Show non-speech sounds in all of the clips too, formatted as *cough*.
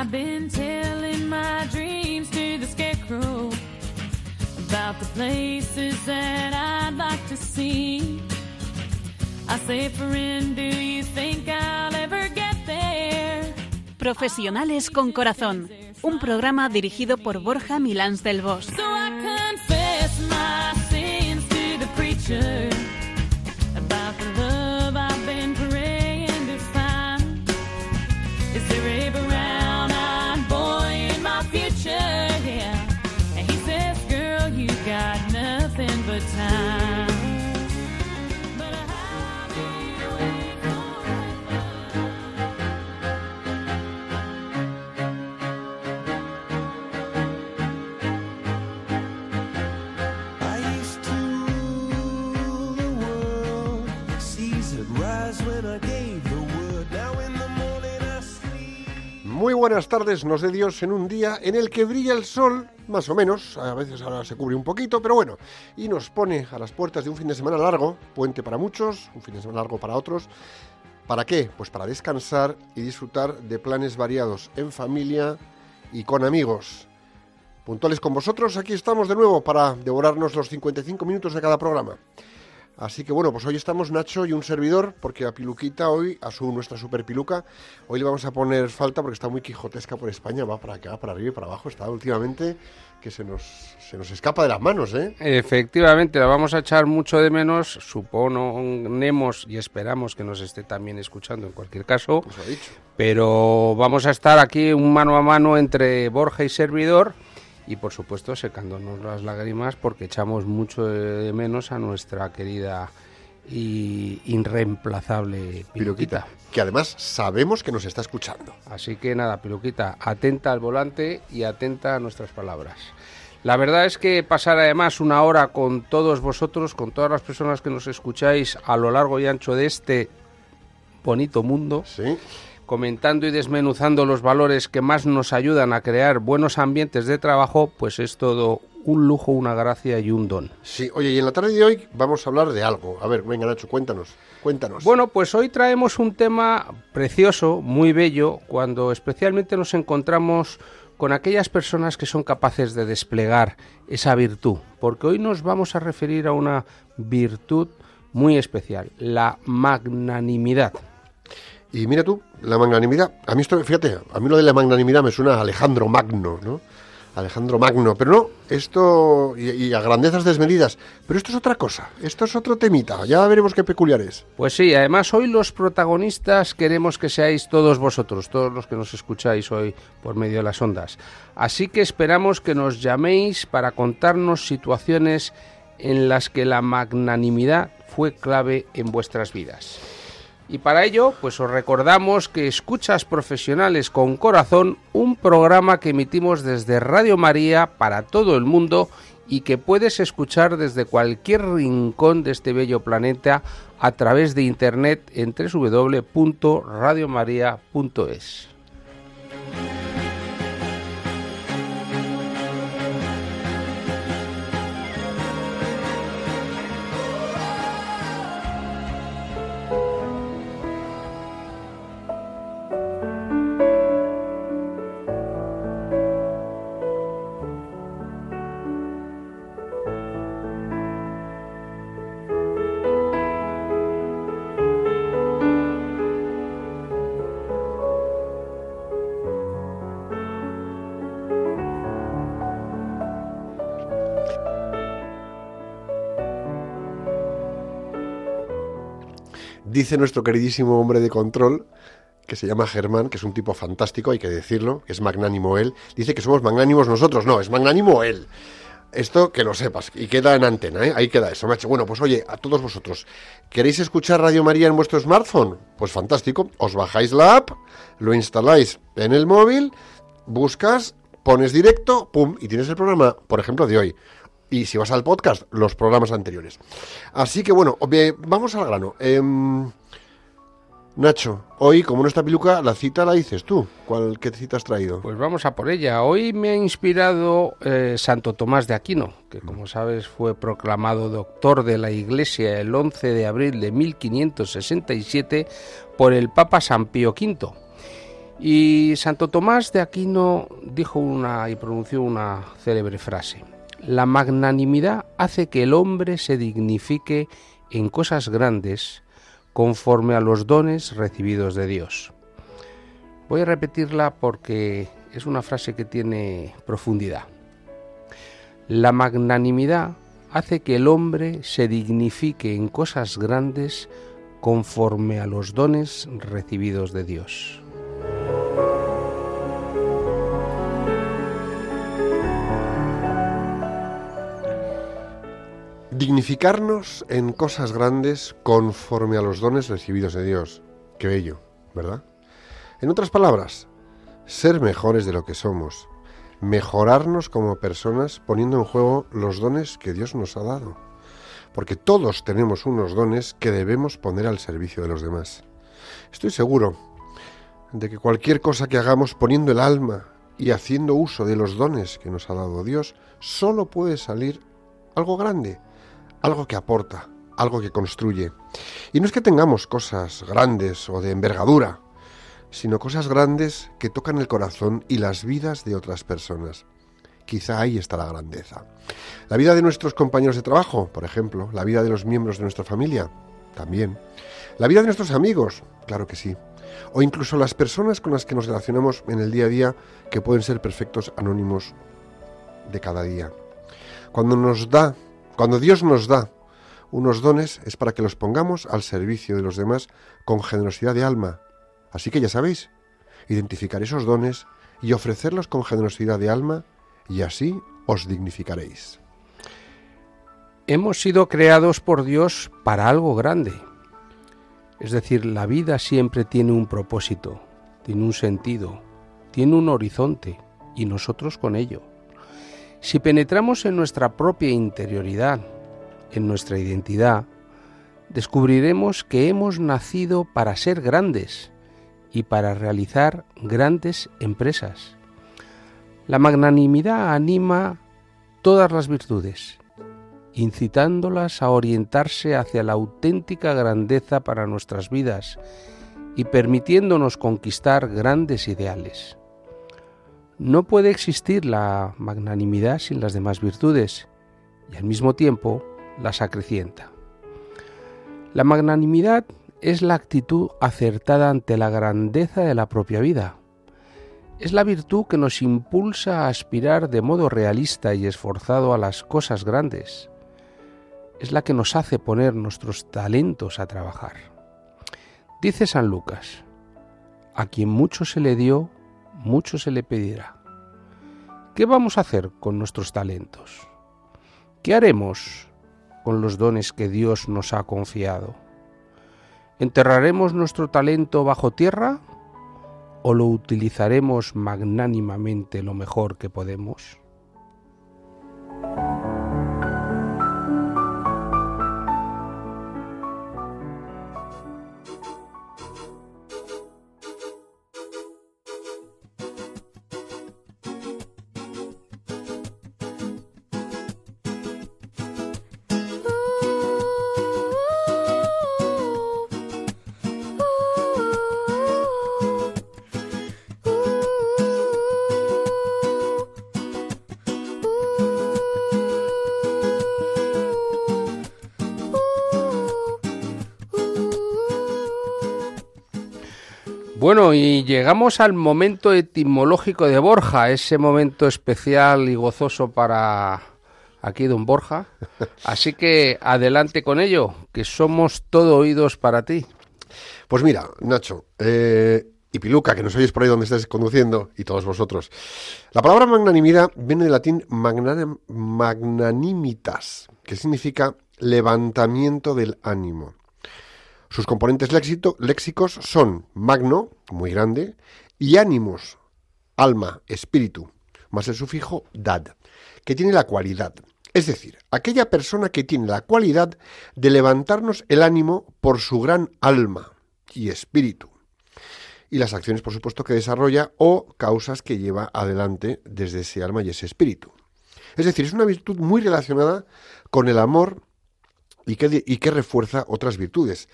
I've been telling my dreams to the scarecrow about the places that I'd like to see. I say, friend, do you think I'll ever get there? Profesionales con Corazón, un programa dirigido por Borja Milans del Bosch. So Muy buenas tardes, nos dé Dios en un día en el que brilla el sol, más o menos, a veces ahora se cubre un poquito, pero bueno, y nos pone a las puertas de un fin de semana largo, puente para muchos, un fin de semana largo para otros. ¿Para qué? Pues para descansar y disfrutar de planes variados en familia y con amigos. Puntuales con vosotros, aquí estamos de nuevo para devorarnos los 55 minutos de cada programa. Así que bueno, pues hoy estamos Nacho y un servidor, porque a Piluquita hoy, a su nuestra super Piluca, hoy le vamos a poner falta porque está muy quijotesca por España, va para acá, para arriba y para abajo, está últimamente que se nos, se nos escapa de las manos, ¿eh? Efectivamente, la vamos a echar mucho de menos, suponemos y esperamos que nos esté también escuchando en cualquier caso, ha dicho. pero vamos a estar aquí un mano a mano entre Borja y servidor y por supuesto secándonos las lágrimas porque echamos mucho de menos a nuestra querida y irreemplazable Piluquita. Que además sabemos que nos está escuchando. Así que nada, Piluquita, atenta al volante y atenta a nuestras palabras. La verdad es que pasar además una hora con todos vosotros, con todas las personas que nos escucháis a lo largo y ancho de este bonito mundo, ¿Sí? Comentando y desmenuzando los valores que más nos ayudan a crear buenos ambientes de trabajo, pues es todo un lujo, una gracia y un don. Sí, oye, y en la tarde de hoy vamos a hablar de algo. A ver, venga Nacho, cuéntanos, cuéntanos. Bueno, pues hoy traemos un tema precioso, muy bello, cuando especialmente nos encontramos con aquellas personas que son capaces de desplegar esa virtud, porque hoy nos vamos a referir a una virtud muy especial, la magnanimidad. Y mira tú, la magnanimidad. A mí esto, fíjate, a mí lo de la magnanimidad me suena a Alejandro Magno, ¿no? Alejandro Magno, pero no, esto, y, y a grandezas desmedidas, pero esto es otra cosa, esto es otro temita, ya veremos qué peculiar es. Pues sí, además hoy los protagonistas queremos que seáis todos vosotros, todos los que nos escucháis hoy por medio de las ondas. Así que esperamos que nos llaméis para contarnos situaciones en las que la magnanimidad fue clave en vuestras vidas. Y para ello, pues os recordamos que Escuchas Profesionales con Corazón, un programa que emitimos desde Radio María para todo el mundo y que puedes escuchar desde cualquier rincón de este bello planeta a través de internet en www.radiomaria.es. Dice nuestro queridísimo hombre de control, que se llama Germán, que es un tipo fantástico, hay que decirlo, que es magnánimo él. Dice que somos magnánimos nosotros, no, es magnánimo él. Esto que lo sepas, y queda en antena, ¿eh? ahí queda eso, macho. Bueno, pues oye, a todos vosotros, ¿queréis escuchar Radio María en vuestro smartphone? Pues fantástico, os bajáis la app, lo instaláis en el móvil, buscas, pones directo, pum, y tienes el programa, por ejemplo, de hoy. Y si vas al podcast, los programas anteriores. Así que bueno, vamos al grano. Em, Nacho, hoy, como no está Piluca, la cita la dices tú. ¿Cuál, ¿Qué cita has traído? Pues vamos a por ella. Hoy me ha inspirado eh, Santo Tomás de Aquino, que como sabes fue proclamado doctor de la Iglesia el 11 de abril de 1567 por el Papa San Pío V. Y Santo Tomás de Aquino dijo una y pronunció una célebre frase. La magnanimidad hace que el hombre se dignifique en cosas grandes conforme a los dones recibidos de Dios. Voy a repetirla porque es una frase que tiene profundidad. La magnanimidad hace que el hombre se dignifique en cosas grandes conforme a los dones recibidos de Dios. Dignificarnos en cosas grandes conforme a los dones recibidos de Dios. Qué bello, ¿verdad? En otras palabras, ser mejores de lo que somos, mejorarnos como personas poniendo en juego los dones que Dios nos ha dado. Porque todos tenemos unos dones que debemos poner al servicio de los demás. Estoy seguro de que cualquier cosa que hagamos poniendo el alma y haciendo uso de los dones que nos ha dado Dios, solo puede salir algo grande, algo que aporta, algo que construye. Y no es que tengamos cosas grandes o de envergadura, sino cosas grandes que tocan el corazón y las vidas de otras personas. Quizá ahí está la grandeza. La vida de nuestros compañeros de trabajo, por ejemplo, la vida de los miembros de nuestra familia, también. La vida de nuestros amigos, claro que sí. O incluso las personas con las que nos relacionamos en el día a día, que pueden ser perfectos anónimos de cada día. Cuando nos da, cuando Dios nos da unos dones, es para que los pongamos al servicio de los demás con generosidad de alma, Así que ya sabéis, identificar esos dones y ofrecerlos con generosidad de alma y así os dignificaréis. Hemos sido creados por Dios para algo grande. Es decir, la vida siempre tiene un propósito, tiene un sentido, tiene un horizonte y nosotros con ello. Si penetramos en nuestra propia interioridad, en nuestra identidad, descubriremos que hemos nacido para ser grandes y para realizar grandes empresas. La magnanimidad anima todas las virtudes, incitándolas a orientarse hacia la auténtica grandeza para nuestras vidas y permitiéndonos conquistar grandes ideales. No puede existir la magnanimidad sin las demás virtudes y al mismo tiempo las acrecienta. La magnanimidad es la actitud acertada ante la grandeza de la propia vida. Es la virtud que nos impulsa a aspirar de modo realista y esforzado a las cosas grandes. Es la que nos hace poner nuestros talentos a trabajar. Dice San Lucas, a quien mucho se le dio, mucho se le pedirá. ¿Qué vamos a hacer con nuestros talentos? ¿Qué haremos con los dones que Dios nos ha confiado? ¿Enterraremos nuestro talento bajo tierra o lo utilizaremos magnánimamente lo mejor que podemos? Bueno, y llegamos al momento etimológico de Borja, ese momento especial y gozoso para aquí don Borja. Así que adelante con ello, que somos todo oídos para ti. Pues mira, Nacho, eh, y Piluca, que nos oyes por ahí donde estés conduciendo, y todos vosotros. La palabra magnanimidad viene del latín magnanimitas, que significa levantamiento del ánimo. Sus componentes léxico- léxicos son magno, muy grande, y ánimos, alma, espíritu, más el sufijo dad, que tiene la cualidad. Es decir, aquella persona que tiene la cualidad de levantarnos el ánimo por su gran alma y espíritu. Y las acciones, por supuesto, que desarrolla o causas que lleva adelante desde ese alma y ese espíritu. Es decir, es una virtud muy relacionada con el amor y que, y que refuerza otras virtudes.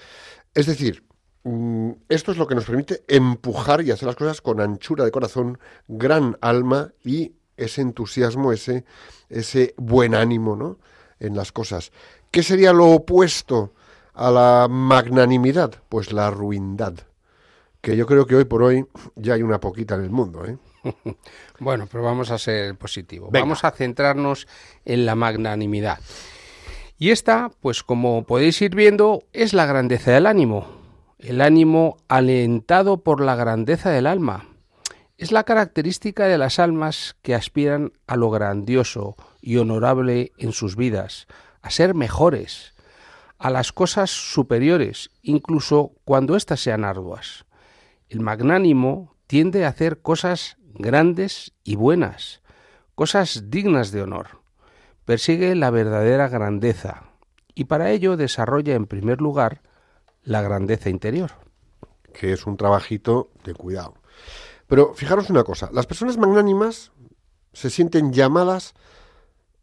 Es decir, mm, esto es lo que nos permite empujar y hacer las cosas con anchura de corazón, gran alma y ese entusiasmo, ese, ese buen ánimo ¿no? en las cosas. ¿Qué sería lo opuesto a la magnanimidad? Pues la ruindad, que yo creo que hoy por hoy ya hay una poquita en el mundo. ¿eh? *laughs* Bueno, pero vamos a ser positivos. Vamos a centrarnos en la magnanimidad. Y esta, pues como podéis ir viendo, es la grandeza del ánimo. El ánimo alentado por la grandeza del alma. Es la característica de las almas que aspiran a lo grandioso y honorable en sus vidas, a ser mejores, a las cosas superiores, incluso cuando éstas sean arduas. El magnánimo tiende a hacer cosas grandes y buenas, cosas dignas de honor. Persigue la verdadera grandeza y para ello desarrolla en primer lugar la grandeza interior. que es un trabajito de cuidado. Pero fijaros una cosa, las personas magnánimas se sienten llamadas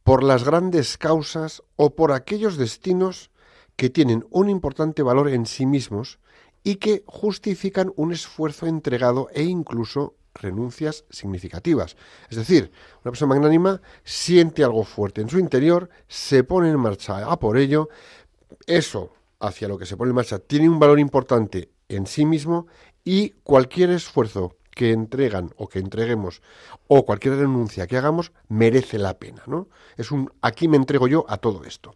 por las grandes causas o por aquellos destinos que tienen un importante valor en sí mismos y que justifican un esfuerzo entregado e incluso renuncias significativas. Es decir, una persona magnánima siente algo fuerte en su interior, se pone en marcha a por ello, eso hacia lo que se pone en marcha tiene un valor importante en sí mismo y cualquier esfuerzo que entregan o que entreguemos o cualquier renuncia que hagamos merece la pena, ¿no? Es un aquí me entrego yo a todo esto.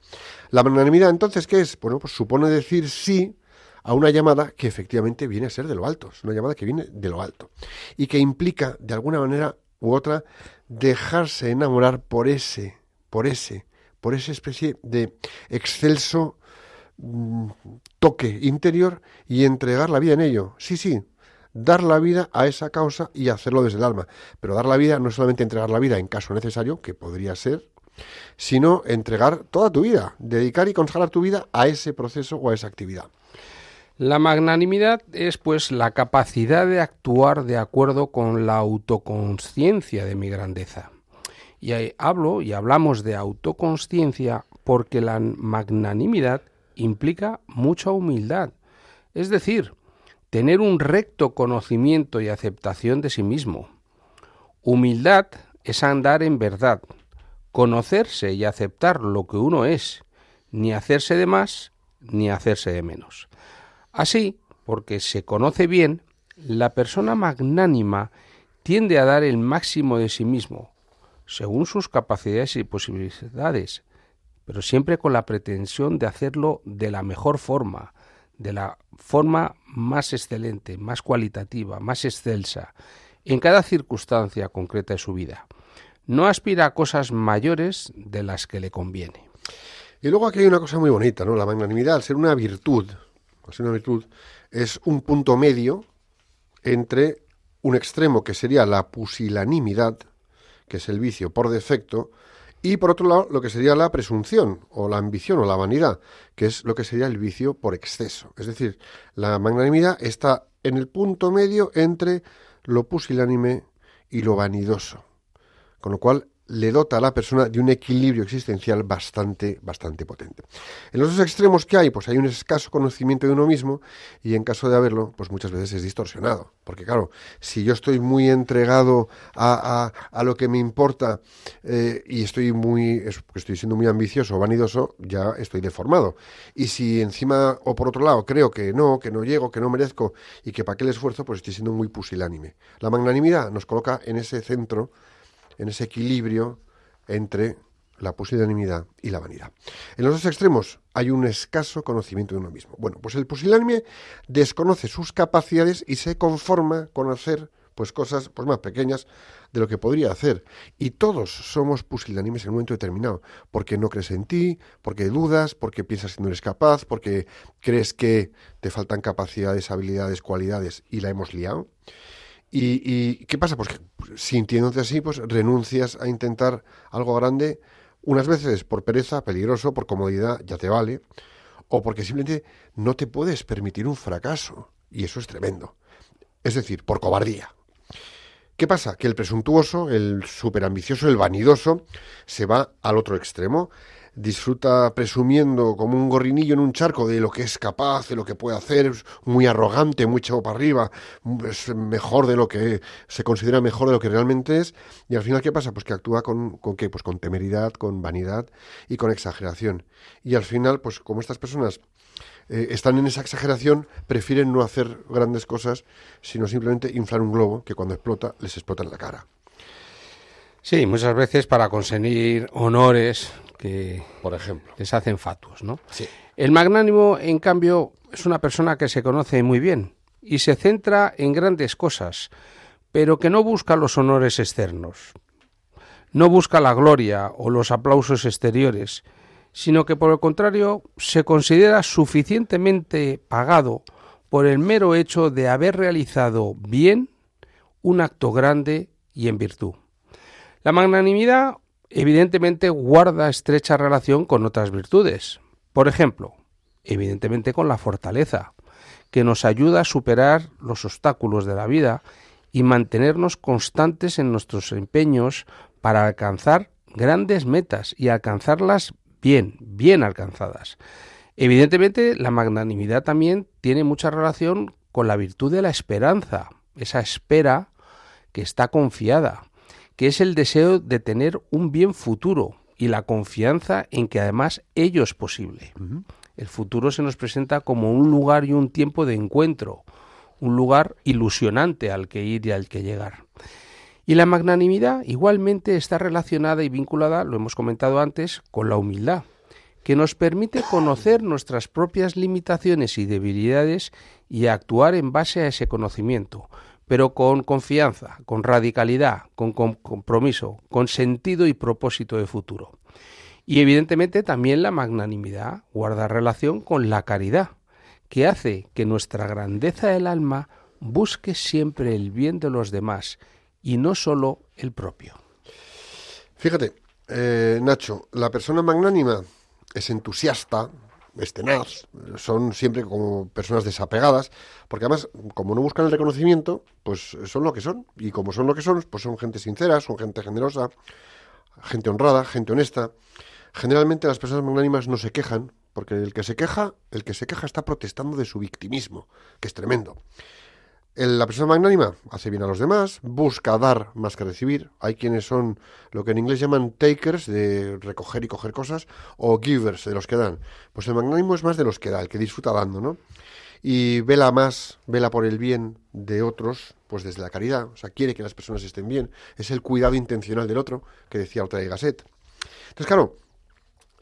La magnanimidad entonces qué es? Bueno, pues supone decir sí a una llamada que efectivamente viene a ser de lo alto, es una llamada que viene de lo alto y que implica de alguna manera u otra dejarse enamorar por ese, por ese, por esa especie de excelso mm, toque interior y entregar la vida en ello. Sí, sí, dar la vida a esa causa y hacerlo desde el alma. Pero dar la vida no es solamente entregar la vida en caso necesario, que podría ser, sino entregar toda tu vida, dedicar y consagrar tu vida a ese proceso o a esa actividad. La magnanimidad es pues la capacidad de actuar de acuerdo con la autoconsciencia de mi grandeza. Y hablo y hablamos de autoconsciencia porque la magnanimidad implica mucha humildad, es decir, tener un recto conocimiento y aceptación de sí mismo. Humildad es andar en verdad, conocerse y aceptar lo que uno es, ni hacerse de más ni hacerse de menos. Así, porque se conoce bien, la persona magnánima tiende a dar el máximo de sí mismo, según sus capacidades y posibilidades, pero siempre con la pretensión de hacerlo de la mejor forma, de la forma más excelente, más cualitativa, más excelsa, en cada circunstancia concreta de su vida. No aspira a cosas mayores de las que le conviene. Y luego aquí hay una cosa muy bonita, ¿no? La magnanimidad, al ser una virtud, una virtud, es un punto medio entre un extremo que sería la pusilanimidad, que es el vicio por defecto, y por otro lado lo que sería la presunción o la ambición o la vanidad, que es lo que sería el vicio por exceso. Es decir, la magnanimidad está en el punto medio entre lo pusilánime y lo vanidoso, con lo cual le dota a la persona de un equilibrio existencial bastante, bastante potente. En los dos extremos que hay, pues hay un escaso conocimiento de uno mismo y en caso de haberlo, pues muchas veces es distorsionado. Porque claro, si yo estoy muy entregado a, a, a lo que me importa eh, y estoy muy, es- estoy siendo muy ambicioso o vanidoso, ya estoy deformado. Y si encima o por otro lado creo que no, que no llego, que no merezco y que para qué el esfuerzo, pues estoy siendo muy pusilánime. La magnanimidad nos coloca en ese centro en ese equilibrio entre la pusilanimidad y la vanidad. En los dos extremos hay un escaso conocimiento de uno mismo. Bueno, pues el pusilánime desconoce sus capacidades y se conforma con hacer pues cosas pues más pequeñas de lo que podría hacer. Y todos somos pusilánimes en un momento determinado, porque no crees en ti, porque dudas, porque piensas que no eres capaz, porque crees que te faltan capacidades, habilidades, cualidades y la hemos liado. ¿Y, qué pasa? Pues que sintiéndote así, pues renuncias a intentar algo grande, unas veces por pereza, peligroso, por comodidad, ya te vale, o porque simplemente no te puedes permitir un fracaso, y eso es tremendo. Es decir, por cobardía. ¿Qué pasa? Que el presuntuoso, el superambicioso, el vanidoso, se va al otro extremo. Disfruta presumiendo como un gorrinillo en un charco de lo que es capaz, de lo que puede hacer, es muy arrogante, muy echado para arriba, es mejor de lo que se considera mejor de lo que realmente es, y al final ¿qué pasa? Pues que actúa con, con qué? Pues con temeridad, con vanidad y con exageración. Y al final, pues como estas personas eh, están en esa exageración, prefieren no hacer grandes cosas, sino simplemente inflar un globo que cuando explota les explota en la cara. Sí, muchas veces para conseguir honores que Por ejemplo. les hacen fatuos, ¿no? Sí. El magnánimo, en cambio, es una persona que se conoce muy bien y se centra en grandes cosas, pero que no busca los honores externos. No busca la gloria o los aplausos exteriores, sino que por el contrario se considera suficientemente pagado por el mero hecho de haber realizado bien un acto grande y en virtud. La magnanimidad evidentemente guarda estrecha relación con otras virtudes. Por ejemplo, evidentemente con la fortaleza, que nos ayuda a superar los obstáculos de la vida y mantenernos constantes en nuestros empeños para alcanzar grandes metas y alcanzarlas bien, bien alcanzadas. Evidentemente, la magnanimidad también tiene mucha relación con la virtud de la esperanza, esa espera que está confiada, que es el deseo de tener un bien futuro y la confianza en que además ello es posible. El futuro se nos presenta como un lugar y un tiempo de encuentro, un lugar ilusionante al que ir y al que llegar. Y la magnanimidad igualmente está relacionada y vinculada, lo hemos comentado antes, con la humildad, que nos permite conocer nuestras propias limitaciones y debilidades y actuar en base a ese conocimiento, pero con confianza, con radicalidad, con com- compromiso, con sentido y propósito de futuro. Y evidentemente también la magnanimidad guarda relación con la caridad, que hace que nuestra grandeza del alma busque siempre el bien de los demás y no solo el propio. Fíjate, eh, Nacho, la persona magnánima es entusiasta, es tenaz, son siempre como personas desapegadas, porque además, como no buscan el reconocimiento, pues son lo que son, y como son lo que son, pues son gente sincera, son gente generosa, gente honrada, gente honesta. Generalmente las personas magnánimas no se quejan, porque el que se queja, el que se queja está protestando de su victimismo, que es tremendo. La persona magnánima hace bien a los demás, busca dar más que recibir. Hay quienes son lo que en inglés llaman takers, de recoger y coger cosas, o givers, de los que dan. Pues el magnánimo es más de los que da, el que disfruta dando, ¿no? Y vela más, vela por el bien de otros, pues desde la caridad. O sea, quiere que las personas estén bien. Es el cuidado intencional del otro, que decía otra de Gasset. Entonces, claro,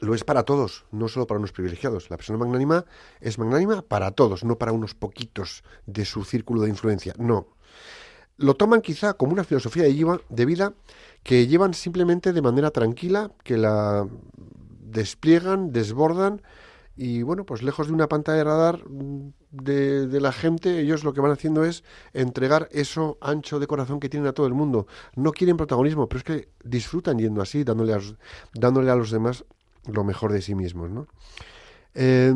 lo es para todos, no solo para unos privilegiados. La persona magnánima es magnánima para todos, no para unos poquitos de su círculo de influencia. No. Lo toman quizá como una filosofía de, vida que llevan simplemente de manera tranquila, que la despliegan, desbordan y bueno, pues lejos de una pantalla de radar de, la gente, ellos lo que van haciendo es entregar eso ancho de corazón que tienen a todo el mundo. No quieren protagonismo, pero es que disfrutan yendo así, dándole a, dándole a los demás lo mejor de sí mismos, ¿no? Eh,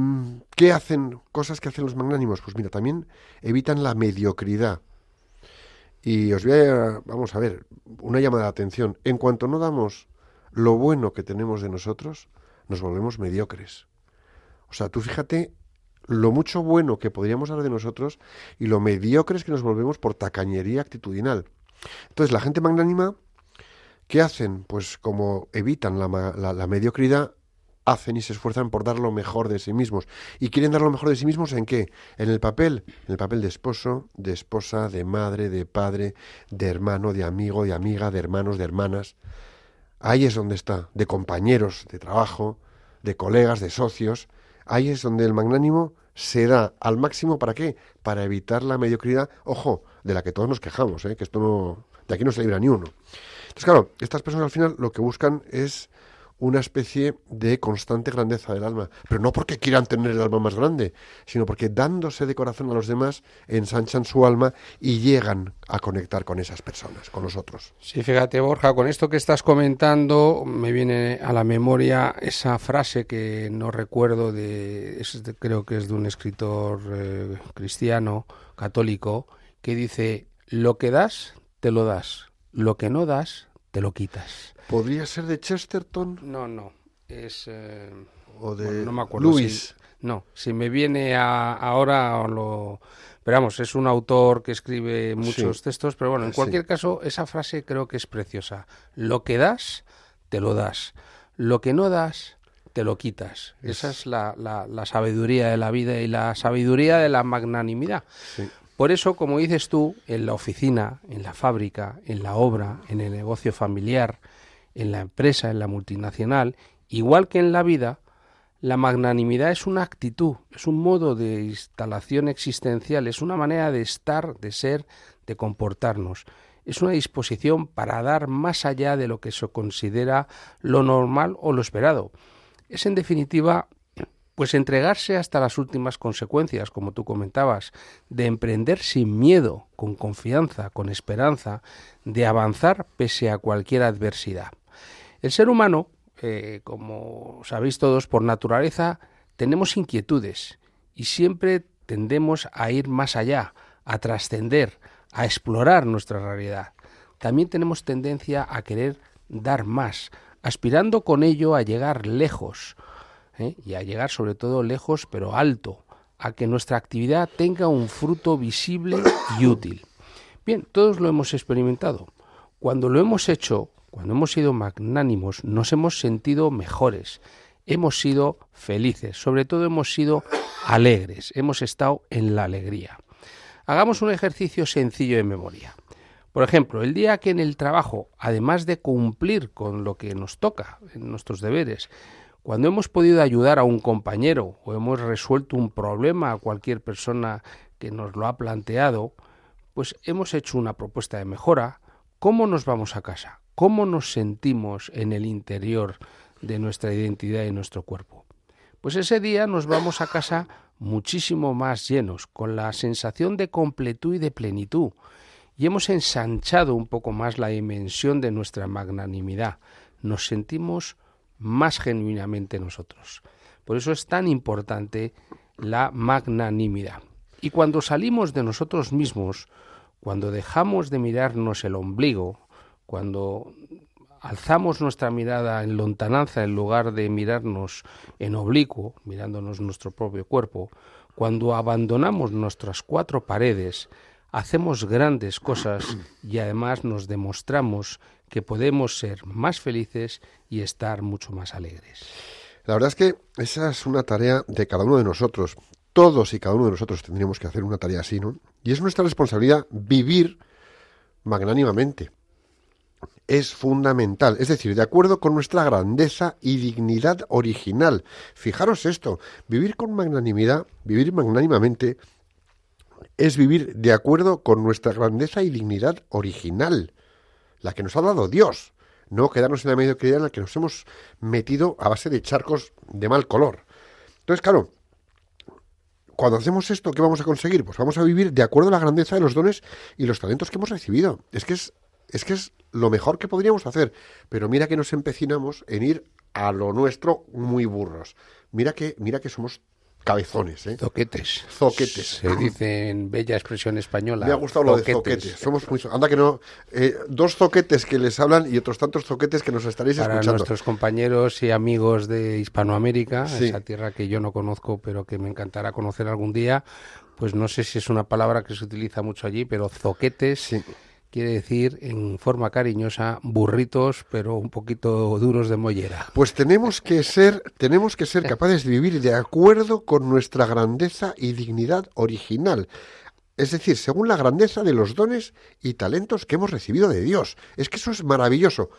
¿Qué hacen? Cosas que hacen los magnánimos. Pues mira, también evitan la mediocridad. Y os voy a, vamos a ver, una llamada de atención. En cuanto no damos lo bueno que tenemos de nosotros, nos volvemos mediocres. O sea, tú fíjate lo mucho bueno que podríamos dar de nosotros y lo mediocres que nos volvemos por tacañería actitudinal. Entonces, la gente magnánima, ¿qué hacen? Pues como evitan la, la- la mediocridad, hacen y se esfuerzan por dar lo mejor de sí mismos. ¿Y quieren dar lo mejor de sí mismos en qué? En el papel, en el papel de esposo, de esposa, de madre, de padre, de hermano, de amigo, de amiga, de hermanos, de hermanas. Ahí es donde está, de compañeros de trabajo, de colegas, de socios. Ahí es donde el magnánimo se da al máximo para qué? Para evitar la mediocridad, ojo, de la que todos nos quejamos, ¿eh? que esto no, de aquí no se libra ni uno. Entonces, claro, estas personas al final lo que buscan es una especie de constante grandeza del alma, pero no porque quieran tener el alma más grande, sino porque dándose de corazón a los demás ensanchan su alma y llegan a conectar con esas personas, con los otros. Sí, fíjate, Borja, con esto que estás comentando me viene a la memoria esa frase que no recuerdo de, creo que es de un escritor eh, cristiano, católico, que dice, lo que das, te lo das, lo que no das, te lo quitas. ¿Podría ser de Chesterton? No, no. es... eh, O de bueno, no me acuerdo. Luis. si- no, si me viene a- ahora o lo... Pero vamos, es un autor que escribe muchos Sí. textos, pero bueno, en Sí. cualquier caso, esa frase creo que es preciosa. Lo que das, te lo das. Lo que no das, te lo quitas. Esa es la, la- la sabiduría de la vida y la sabiduría de la magnanimidad. Sí. Por eso, como dices tú, en la oficina, en la fábrica, en la obra, en el negocio familiar, en la empresa, en la multinacional, igual que en la vida, la magnanimidad es una actitud, es un modo de instalación existencial, es una manera de estar, de ser, de comportarnos. Es una disposición para dar más allá de lo que se considera lo normal o lo esperado. Es en definitiva pues entregarse hasta las últimas consecuencias, como tú comentabas, de emprender sin miedo, con confianza, con esperanza, de avanzar pese a cualquier adversidad. El ser humano, eh, como sabéis todos, por naturaleza tenemos inquietudes y siempre tendemos a ir más allá, a trascender, a explorar nuestra realidad. También tenemos tendencia a querer dar más, aspirando con ello a llegar lejos, ¿eh? y a llegar sobre todo lejos pero alto, a que nuestra actividad tenga un fruto visible y útil. Bien, todos lo hemos experimentado. Cuando lo hemos hecho, cuando hemos sido magnánimos, nos hemos sentido mejores, hemos sido felices, sobre todo hemos sido alegres, hemos estado en la alegría. Hagamos un ejercicio sencillo de memoria. Por ejemplo, el día que en el trabajo, además de cumplir con lo que nos toca, en nuestros deberes, cuando hemos podido ayudar a un compañero o hemos resuelto un problema a cualquier persona que nos lo ha planteado, pues hemos hecho una propuesta de mejora, ¿cómo nos vamos a casa? ¿Cómo nos sentimos en el interior de nuestra identidad y nuestro cuerpo? Pues ese día nos vamos a casa muchísimo más llenos, con la sensación de completud y de plenitud, y hemos ensanchado un poco más la dimensión de nuestra magnanimidad. Nos sentimos más genuinamente nosotros. Por eso es tan importante la magnanimidad. Y cuando salimos de nosotros mismos, cuando dejamos de mirarnos el ombligo, cuando alzamos nuestra mirada en lontananza en lugar de mirarnos en oblicuo, mirándonos nuestro propio cuerpo, cuando abandonamos nuestras cuatro paredes, hacemos grandes cosas y además nos demostramos que podemos ser más felices y estar mucho más alegres. La verdad es que esa es una tarea de cada uno de nosotros. Todos y cada uno de nosotros tendríamos que hacer una tarea así, ¿no? Y es nuestra responsabilidad vivir magnánimamente. Es fundamental, es decir, de acuerdo con nuestra grandeza y dignidad original. Fijaros esto, vivir con magnanimidad, vivir magnánimamente, es vivir de acuerdo con nuestra grandeza y dignidad original, la que nos ha dado Dios, no quedarnos en la mediocridad en la que nos hemos metido a base de charcos de mal color. Entonces, claro, cuando hacemos esto, ¿qué vamos a conseguir? Pues vamos a vivir de acuerdo a la grandeza de los dones y los talentos que hemos recibido. Es que es, es que es lo mejor que podríamos hacer. Pero mira que nos empecinamos en ir a lo nuestro muy burros. Mira que, mira que somos cabezones, ¿eh? Zoquetes. Zoquetes. Se dice en bella expresión española. Me ha gustado lo de zoquetes. Somos muy Anda que no. eh, dos zoquetes que les hablan y otros tantos zoquetes que nos estaréis Para escuchando. nuestros compañeros y amigos de Hispanoamérica, Sí. esa tierra que yo no conozco, pero que me encantará conocer algún día, pues no sé si es una palabra que se utiliza mucho allí, pero zoquetes Sí. Quiere decir en forma cariñosa burritos, pero un poquito duros de mollera. Pues tenemos que ser, tenemos que ser *laughs* capaces de vivir de acuerdo con nuestra grandeza y dignidad original. Es decir, según la grandeza de los dones y talentos que hemos recibido de Dios. Es que eso es maravilloso.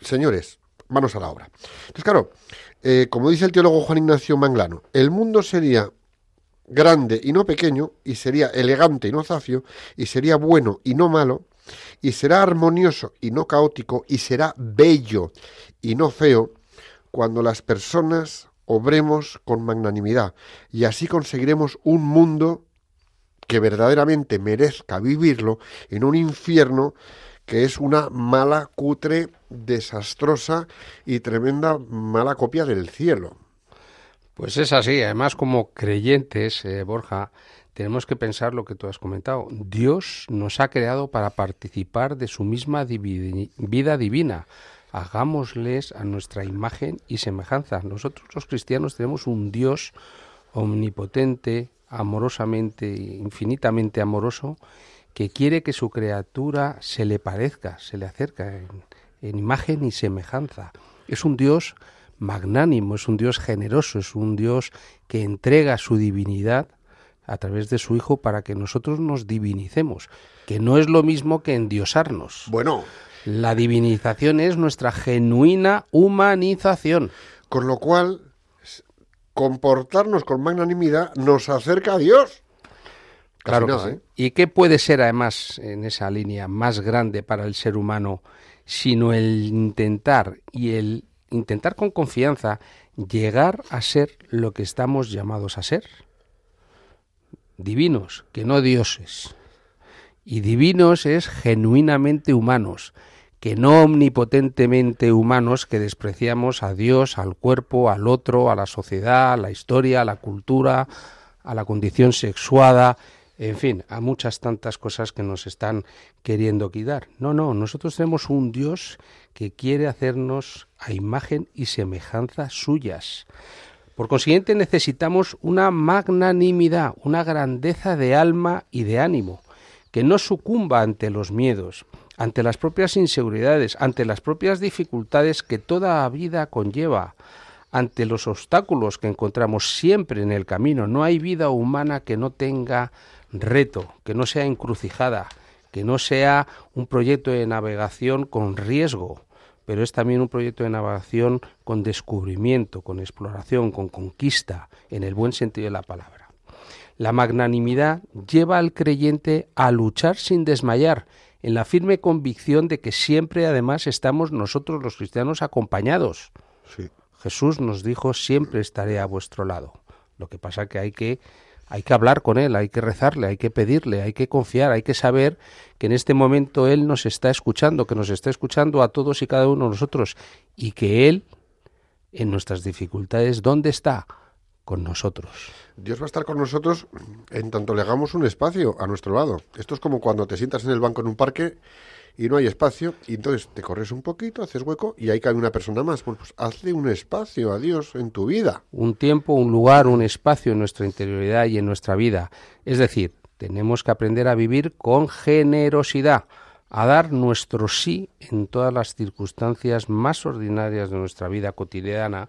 Señores, manos a la obra. Entonces, claro, eh, como dice el teólogo Juan Ignacio Manglano, el mundo sería grande y no pequeño, y sería elegante y no zafio, y sería bueno y no malo, y será armonioso y no caótico, y será bello y no feo, cuando las personas obremos con magnanimidad, y así conseguiremos un mundo que verdaderamente merezca vivirlo en un infierno que es una mala, cutre, desastrosa y tremenda mala copia del cielo. Pues es así, además como creyentes, eh, Borja, tenemos que pensar lo que tú has comentado. Dios nos ha creado para participar de su misma vida divina. hagámosles a nuestra imagen y semejanza. Nosotros los cristianos tenemos un Dios omnipotente, amorosamente, infinitamente amoroso, que quiere que su criatura se le parezca, se le acerca en, en imagen y semejanza. Es un Dios magnánimo, es un Dios generoso, es un Dios que entrega su divinidad a través de su Hijo para que nosotros nos divinicemos, que no es lo mismo que endiosarnos. Bueno, La divinización es nuestra genuina humanización. con lo cual, comportarnos con magnanimidad nos acerca a Dios. Casi Claro nada. ¿eh? ¿Y qué puede ser además en esa línea más grande para el ser humano sino el intentar y el intentar con confianza llegar a ser lo que estamos llamados a ser? Divinos, que no dioses. Y divinos es genuinamente humanos, que no omnipotentemente humanos que despreciamos a Dios, al cuerpo, al otro, a la sociedad, a la historia, a la cultura, a la condición sexuada, en fin, a muchas tantas cosas que nos están queriendo quitar. No, no, nosotros tenemos un Dios que quiere hacernos a imagen y semejanza suyas. Por consiguiente, necesitamos una magnanimidad, una grandeza de alma y de ánimo, que no sucumba ante los miedos, ante las propias inseguridades, ante las propias dificultades que toda vida conlleva, ante los obstáculos que encontramos siempre en el camino. No hay vida humana que no tenga reto, que no sea encrucijada, que no sea un proyecto de navegación con riesgo, pero es también un proyecto de navegación con descubrimiento, con exploración, con conquista, en el buen sentido de la palabra. La magnanimidad lleva al creyente a luchar sin desmayar, en la firme convicción de que siempre además estamos nosotros los cristianos acompañados. Sí. Jesús nos dijo siempre estaré a vuestro lado. Lo que pasa que hay que hay que hablar con él, hay que rezarle, hay que pedirle, hay que confiar, hay que saber que en este momento él nos está escuchando, que nos está escuchando a todos y cada uno de nosotros y que él en nuestras dificultades ¿dónde está? Con nosotros. Dios va a estar con nosotros en tanto le hagamos un espacio a nuestro lado. Esto es como cuando te sientas en el banco en un parque y no hay espacio y entonces te corres un poquito, haces hueco y ahí cae una persona más. Bueno, pues hazle un espacio a Dios en tu vida. un tiempo, un lugar, un espacio en nuestra interioridad y en nuestra vida. Es decir, tenemos que aprender a vivir con generosidad, a dar nuestro sí en todas las circunstancias más ordinarias de nuestra vida cotidiana,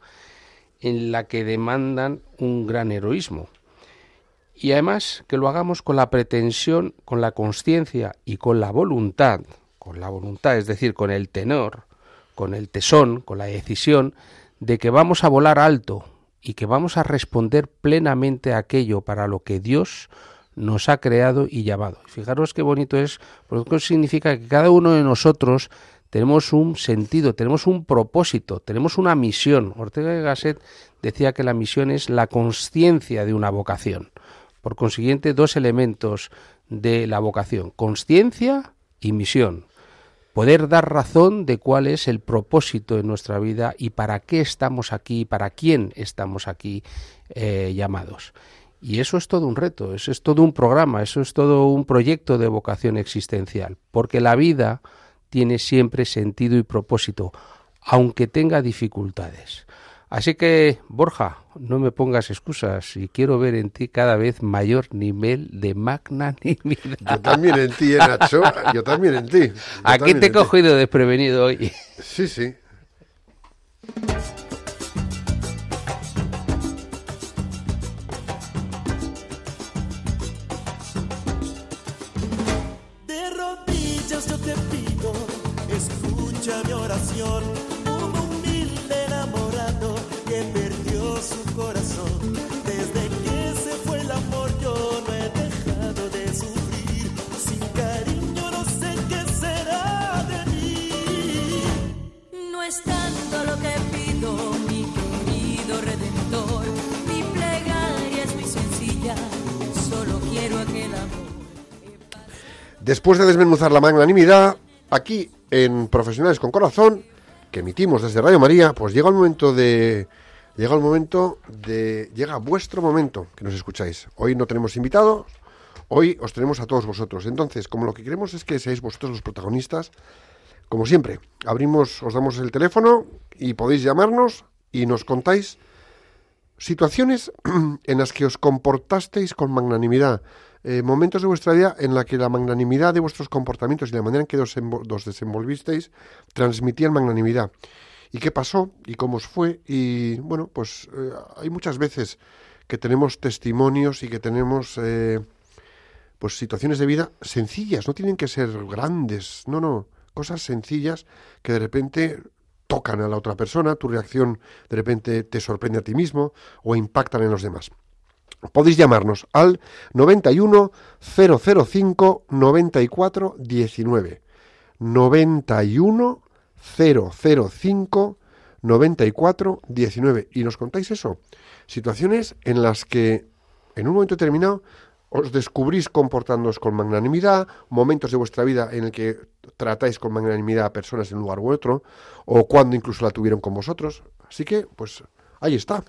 en la que demandan un gran heroísmo. Y además que lo hagamos con la pretensión, con la conciencia y con la voluntad, con la voluntad, es decir, con el tenor, con el tesón, con la decisión de que vamos a volar alto y que vamos a responder plenamente a aquello para lo que Dios nos ha creado y llamado. Fijaros qué bonito es, porque significa que cada uno de nosotros tenemos un sentido, tenemos un propósito, tenemos una misión. Ortega y Gasset decía que la misión es la conciencia de una vocación. Por consiguiente, dos elementos de la vocación, conciencia y misión. Poder dar razón de cuál es el propósito de nuestra vida y para qué estamos aquí, para quién estamos aquí eh, llamados. Y eso es todo un reto, eso es todo un programa, eso es todo un proyecto de vocación existencial, porque la vida tiene siempre sentido y propósito, aunque tenga dificultades. Así que, Borja, no me pongas excusas y quiero ver en ti cada vez mayor nivel de magnanimidad. *laughs* Yo también en ti, eh, Nacho. Yo también en ti. Yo Aquí te he ti. cogido desprevenido hoy. Sí, sí. Después de desmenuzar la magnanimidad, aquí en Profesionales con Corazón, que emitimos desde Radio María, pues llega el momento de. Llega el momento de. Llega vuestro momento que nos escucháis. Hoy no tenemos invitados, hoy os tenemos a todos vosotros. Entonces, como lo que queremos es que seáis vosotros los protagonistas, Como siempre, abrimos, os damos el teléfono y podéis llamarnos y nos contáis situaciones *clears throat* en las que os comportasteis con magnanimidad, eh, momentos de vuestra vida en la que la magnanimidad de vuestros comportamientos y la manera en que os, envo- os desenvolvisteis transmitían magnanimidad. ¿Y qué pasó? ¿Y cómo os fue? Y bueno, pues eh, hay muchas veces que tenemos testimonios y que tenemos eh, pues situaciones de vida sencillas, no tienen que ser grandes, no, no, cosas sencillas que de repente tocan a la otra persona, tu reacción de repente te sorprende a ti mismo o impactan en los demás. Podéis llamarnos al 91 005 94 19. 91 005 94 19. Y nos contáis eso. Situaciones en las que en un momento determinado os descubrís comportándoos con magnanimidad, momentos de vuestra vida en el que tratáis con magnanimidad a personas en un lugar u otro, o cuando incluso la tuvieron con vosotros. Así que, pues, ahí está.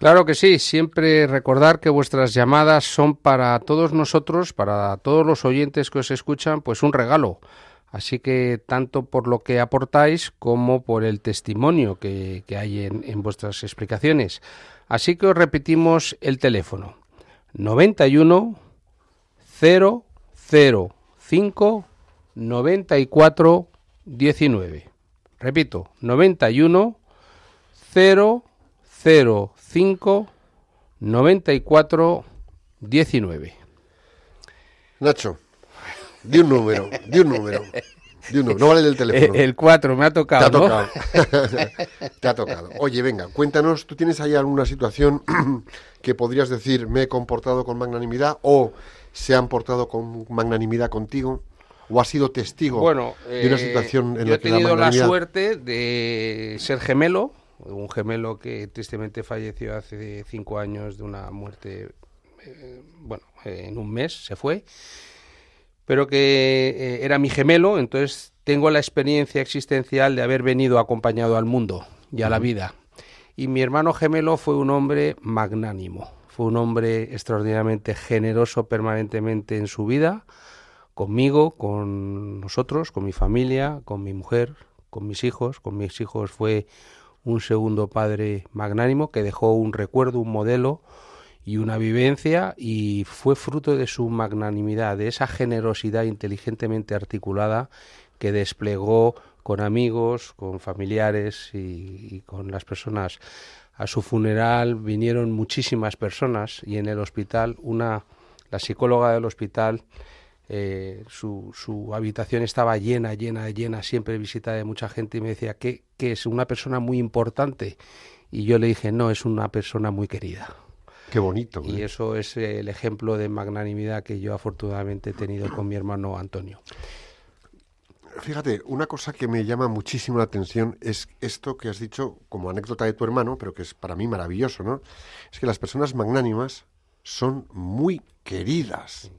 Claro que sí, siempre recordar que vuestras llamadas son para todos nosotros, para todos los oyentes que os escuchan, pues un regalo. Así que tanto por lo que aportáis como por el testimonio que, que hay en, en vuestras explicaciones. Así que os repetimos el teléfono. 91 005 94 19. Repito, 91 005 94 19. Nacho, di un número, di un número, di un número. No vale el teléfono. Eh, El 4 me ha Te tocado, ha ¿no? tocado. *laughs* Te ha tocado. Oye, venga, cuéntanos, ¿tú tienes ahí alguna situación *clears throat* que podrías decir me he comportado con magnanimidad o se han portado con magnanimidad contigo? ¿O has sido testigo Bueno, de una eh, situación en yo la he que la tenido la magnanimidad... suerte de ser gemelo, un gemelo que tristemente falleció hace cinco años de una muerte, eh, bueno, eh, en un mes se fue, pero que eh, era mi gemelo, entonces tengo la experiencia existencial de haber venido acompañado al mundo y a la vida. Y mi hermano gemelo fue un hombre magnánimo, fue un hombre extraordinariamente generoso permanentemente en su vida, conmigo, con nosotros, con mi familia, con mi mujer, con mis hijos. Con mis hijos fue un segundo padre magnánimo que dejó un recuerdo, un modelo y una vivencia y fue fruto de su magnanimidad, de esa generosidad inteligentemente articulada que desplegó con amigos, con familiares y, y con las personas. A su funeral vinieron muchísimas personas y en el hospital una, la psicóloga del hospital, eh, su, su habitación estaba llena, llena, llena, siempre visitada de mucha gente y me decía que, que es una persona muy importante y yo le dije no, es una persona muy querida. Qué bonito. Y ¿eh? eso es el ejemplo de magnanimidad que yo afortunadamente he tenido con mi hermano Antonio. Fíjate, una cosa que me llama muchísimo la atención es esto que has dicho como anécdota de tu hermano, pero que es para mí maravilloso, ¿no? Es que las personas magnánimas son muy queridas.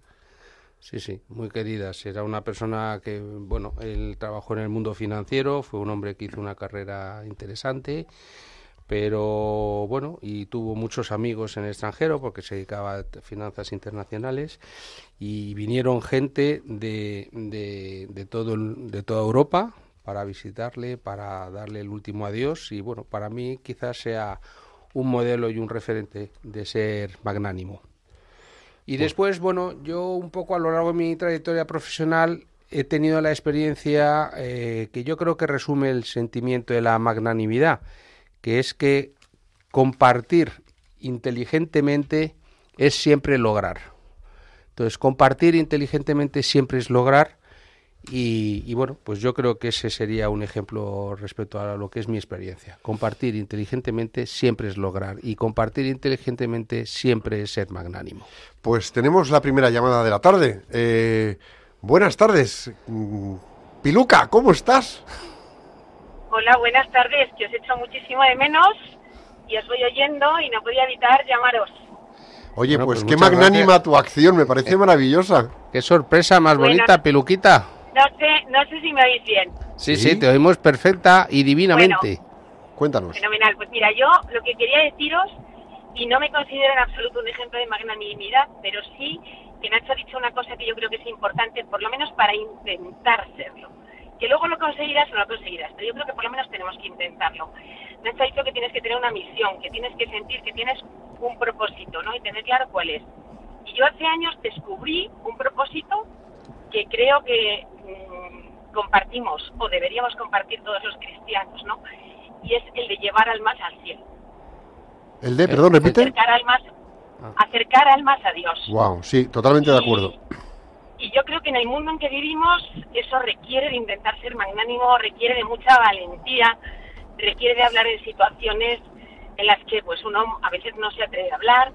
Sí, sí, muy queridas. Era una persona que, bueno, él trabajó en el mundo financiero, fue un hombre que hizo una carrera interesante, pero bueno, y tuvo muchos amigos en el extranjero porque se dedicaba a finanzas internacionales y vinieron gente de, de, de todo, de toda Europa para visitarle, para darle el último adiós y bueno, para mí quizás sea un modelo y un referente de ser magnánimo. Y después, bueno, yo un poco a lo largo de mi trayectoria profesional he tenido la experiencia eh, que yo creo que resume el sentimiento de la magnanimidad, que es que compartir inteligentemente es siempre lograr. Entonces, compartir inteligentemente siempre es lograr y, y, bueno, pues yo creo que ese sería un ejemplo respecto a lo que es mi experiencia. Compartir inteligentemente siempre es lograr y compartir inteligentemente siempre es ser magnánimo. Pues tenemos la primera llamada de la tarde. Eh, buenas tardes. Piluca, ¿cómo estás? Hola, buenas tardes, que os echo muchísimo de menos y os voy oyendo y no podía evitar llamaros. Oye, Bueno, pues, pues qué magnánima gracias. tu acción, me parece maravillosa. Qué sorpresa más Bueno, bonita, peluquita. No sé, no sé si me oís bien. Sí, ¿Sí? sí, te oímos perfecta y divinamente. Cuéntanos. Fenomenal. Pues mira, yo lo que quería deciros, y no me considero en absoluto un ejemplo de magnanimidad, pero sí que Nacho ha dicho una cosa que yo creo que es importante, por lo menos para intentar serlo, Que luego lo conseguirás o no lo conseguirás, pero yo creo que por lo menos tenemos que intentarlo. Nacho ha dicho que tienes que tener una misión, que tienes que sentir que tienes un propósito, ¿no? Y tener claro cuál es. Y yo hace años descubrí un propósito que creo que compartimos o deberíamos compartir todos los cristianos, ¿no? Y es el de llevar almas al cielo. El de, perdón, repite. Acercar almas, acercar almas a Dios. Wow, sí, totalmente de Y- acuerdo. Y yo creo que en el mundo en que vivimos eso requiere de intentar ser magnánimo, requiere de mucha valentía, requiere de hablar en situaciones en las que pues uno a veces no se atreve a hablar,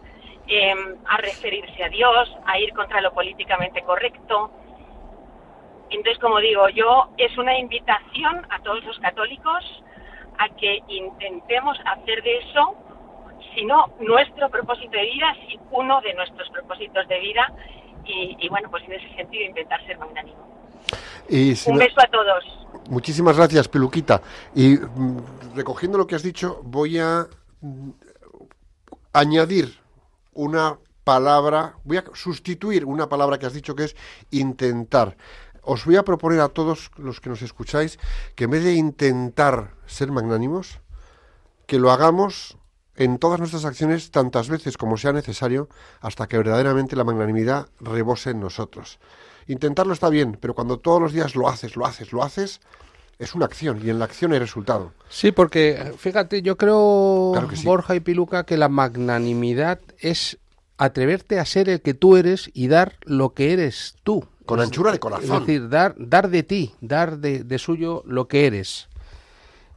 eh, a referirse a Dios, a ir contra lo políticamente correcto. Entonces, como digo, yo es una invitación a todos los católicos a que intentemos hacer de eso si no nuestro propósito de vida, si uno de nuestros propósitos de vida y, y, bueno, pues en ese sentido intentar ser magnánimo. Y si Un no- beso a todos. Muchísimas gracias, Peluquita. Y mm, recogiendo lo que has dicho, voy a mm, añadir una palabra, voy a sustituir una palabra que has dicho que es intentar. Os voy a proponer a todos los que nos escucháis que en vez de intentar ser magnánimos, que lo hagamos en todas nuestras acciones tantas veces como sea necesario hasta que verdaderamente la magnanimidad rebose en nosotros. Intentarlo está bien, pero cuando todos los días lo haces, lo haces, lo haces, es una acción y en la acción hay resultado. Sí, porque fíjate, yo creo, Claro que sí. Borja y Piluca, que la magnanimidad es atreverte a ser el que tú eres y dar lo que eres tú. Con Es- anchura de Es corazón. decir, dar, dar de ti, dar de, de suyo lo que eres.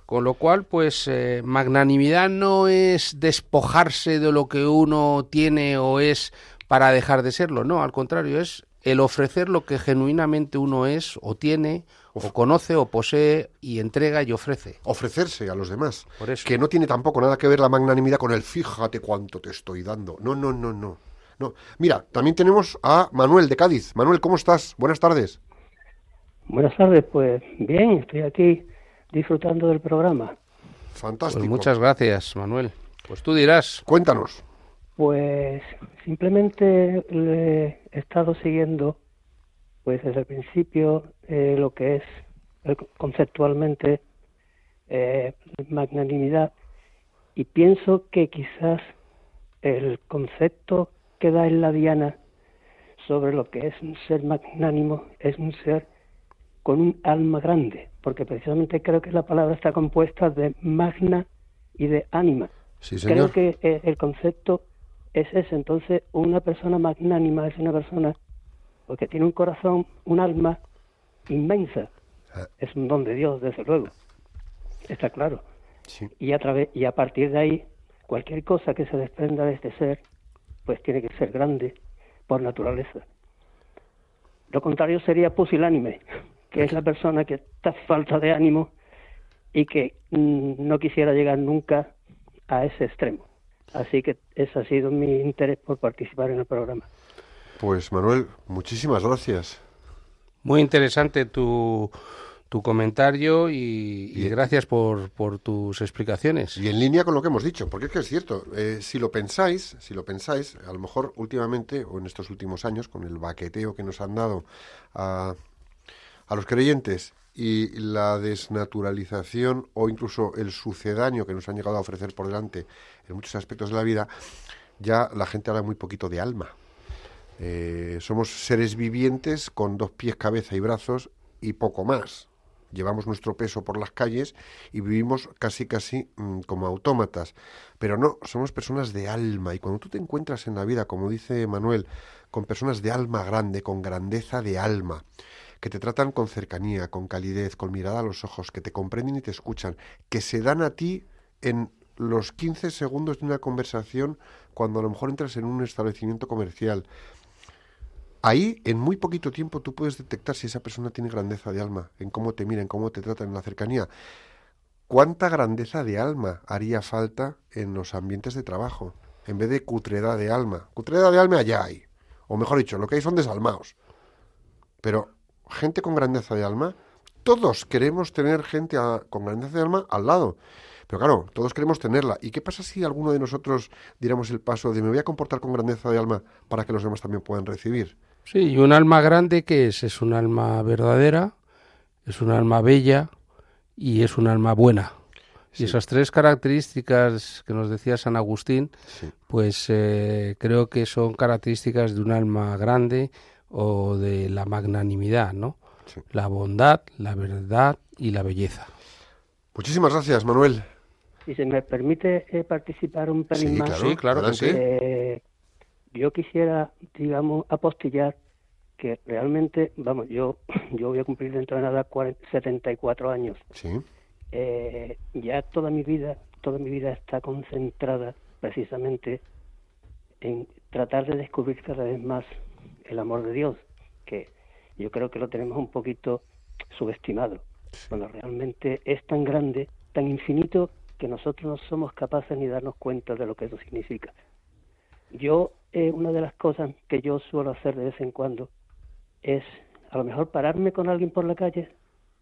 Con lo cual, pues, eh, magnanimidad no es despojarse de lo que uno tiene o es para dejar de serlo. No, al contrario, es el ofrecer lo que genuinamente uno es o tiene o conoce o posee y entrega y ofrece. Ofrecerse a los demás. Por eso. Que no tiene tampoco nada que ver la magnanimidad con el fíjate cuánto te estoy dando. No, no, no, no. No. Mira, también tenemos a Manuel de Cádiz. Manuel, ¿cómo estás? Buenas tardes. Buenas tardes, pues bien, estoy aquí disfrutando del programa. Fantástico. Pues muchas gracias, Manuel. Pues tú dirás. Cuéntanos. Pues simplemente le he estado siguiendo, pues desde el principio, eh, lo que es eh, conceptualmente eh, magnanimidad y pienso que quizás el concepto que da en la Diana sobre lo que es un ser magnánimo es un ser con un alma grande, porque precisamente creo que la palabra está compuesta de magna y de ánima. Sí, Creo que eh, el concepto es ese. Entonces, una persona magnánima es una persona porque tiene un corazón, un alma inmensa. Ah. Es un don de Dios, desde luego. Está claro. Sí. Y a, través, y a partir de ahí, cualquier cosa que se desprenda de este ser, pues tiene que ser grande por naturaleza. Lo contrario sería pusilánime, que es la persona que está falta de ánimo y que mm, no quisiera llegar nunca a ese extremo. Así que ese ha sido mi interés por participar en el programa. Pues Manuel, muchísimas gracias. Muy interesante tu, tu comentario y, gracias por, por tus explicaciones. Y en línea con lo que hemos dicho, porque es que es cierto, eh, si lo pensáis, si lo pensáis, a lo mejor últimamente o en estos últimos años, con el baqueteo que nos han dado a, a los creyentes y la desnaturalización o incluso el sucedáneo que nos han llegado a ofrecer por delante en muchos aspectos de la vida, ya la gente habla muy poquito de alma. Eh, somos seres vivientes con dos pies, cabeza y brazos y poco más. Llevamos nuestro peso por las calles y vivimos casi casi mm, como autómatas. Pero no, somos personas de alma. Y cuando tú te encuentras en la vida, como dice Manuel, con personas de alma grande, con grandeza de alma, que te tratan con cercanía, con calidez, con mirada a los ojos, que te comprenden y te escuchan, que se dan a ti en los 15 segundos de una conversación cuando a lo mejor entras en un establecimiento comercial, Ahí, en muy poquito tiempo, tú puedes detectar si esa persona tiene grandeza de alma, en cómo te mira, en cómo te trata en la cercanía. ¿Cuánta grandeza de alma haría falta en los ambientes de trabajo? En vez de cutredad de alma. Cutredad de alma ya hay. O mejor dicho, lo que hay son desalmados. Pero gente con grandeza de alma, todos queremos tener gente con grandeza de alma al lado. Pero claro, todos queremos tenerla. ¿Y qué pasa si alguno de nosotros diéramos el paso de me voy a comportar con grandeza de alma para que los demás también puedan recibir? Sí, y un alma grande que es, es un alma verdadera, es un alma bella y es un alma buena. Sí. Y esas tres características que nos decía San Agustín, Sí. pues eh, creo que son características de un alma grande o de la magnanimidad, ¿no? Sí. La bondad, la verdad y la belleza. Muchísimas gracias, Manuel. Si se me permite eh, participar un pelín Sí, más, claro. Sí, claro que sí. eh, yo quisiera, digamos, apostillar que realmente, vamos, yo, *clears throat* yo voy a cumplir dentro de nada 40 74 años. Sí, Eh, ya toda mi vida, toda mi vida está concentrada precisamente en tratar de descubrir cada vez más el amor de Dios, que yo creo que lo tenemos un poquito subestimado. Bueno, realmente es tan grande, tan infinito, que nosotros no somos capaces ni darnos cuenta de lo que eso significa. Yo, eh, una de las cosas que yo suelo hacer de vez en cuando es a lo mejor pararme con alguien por la calle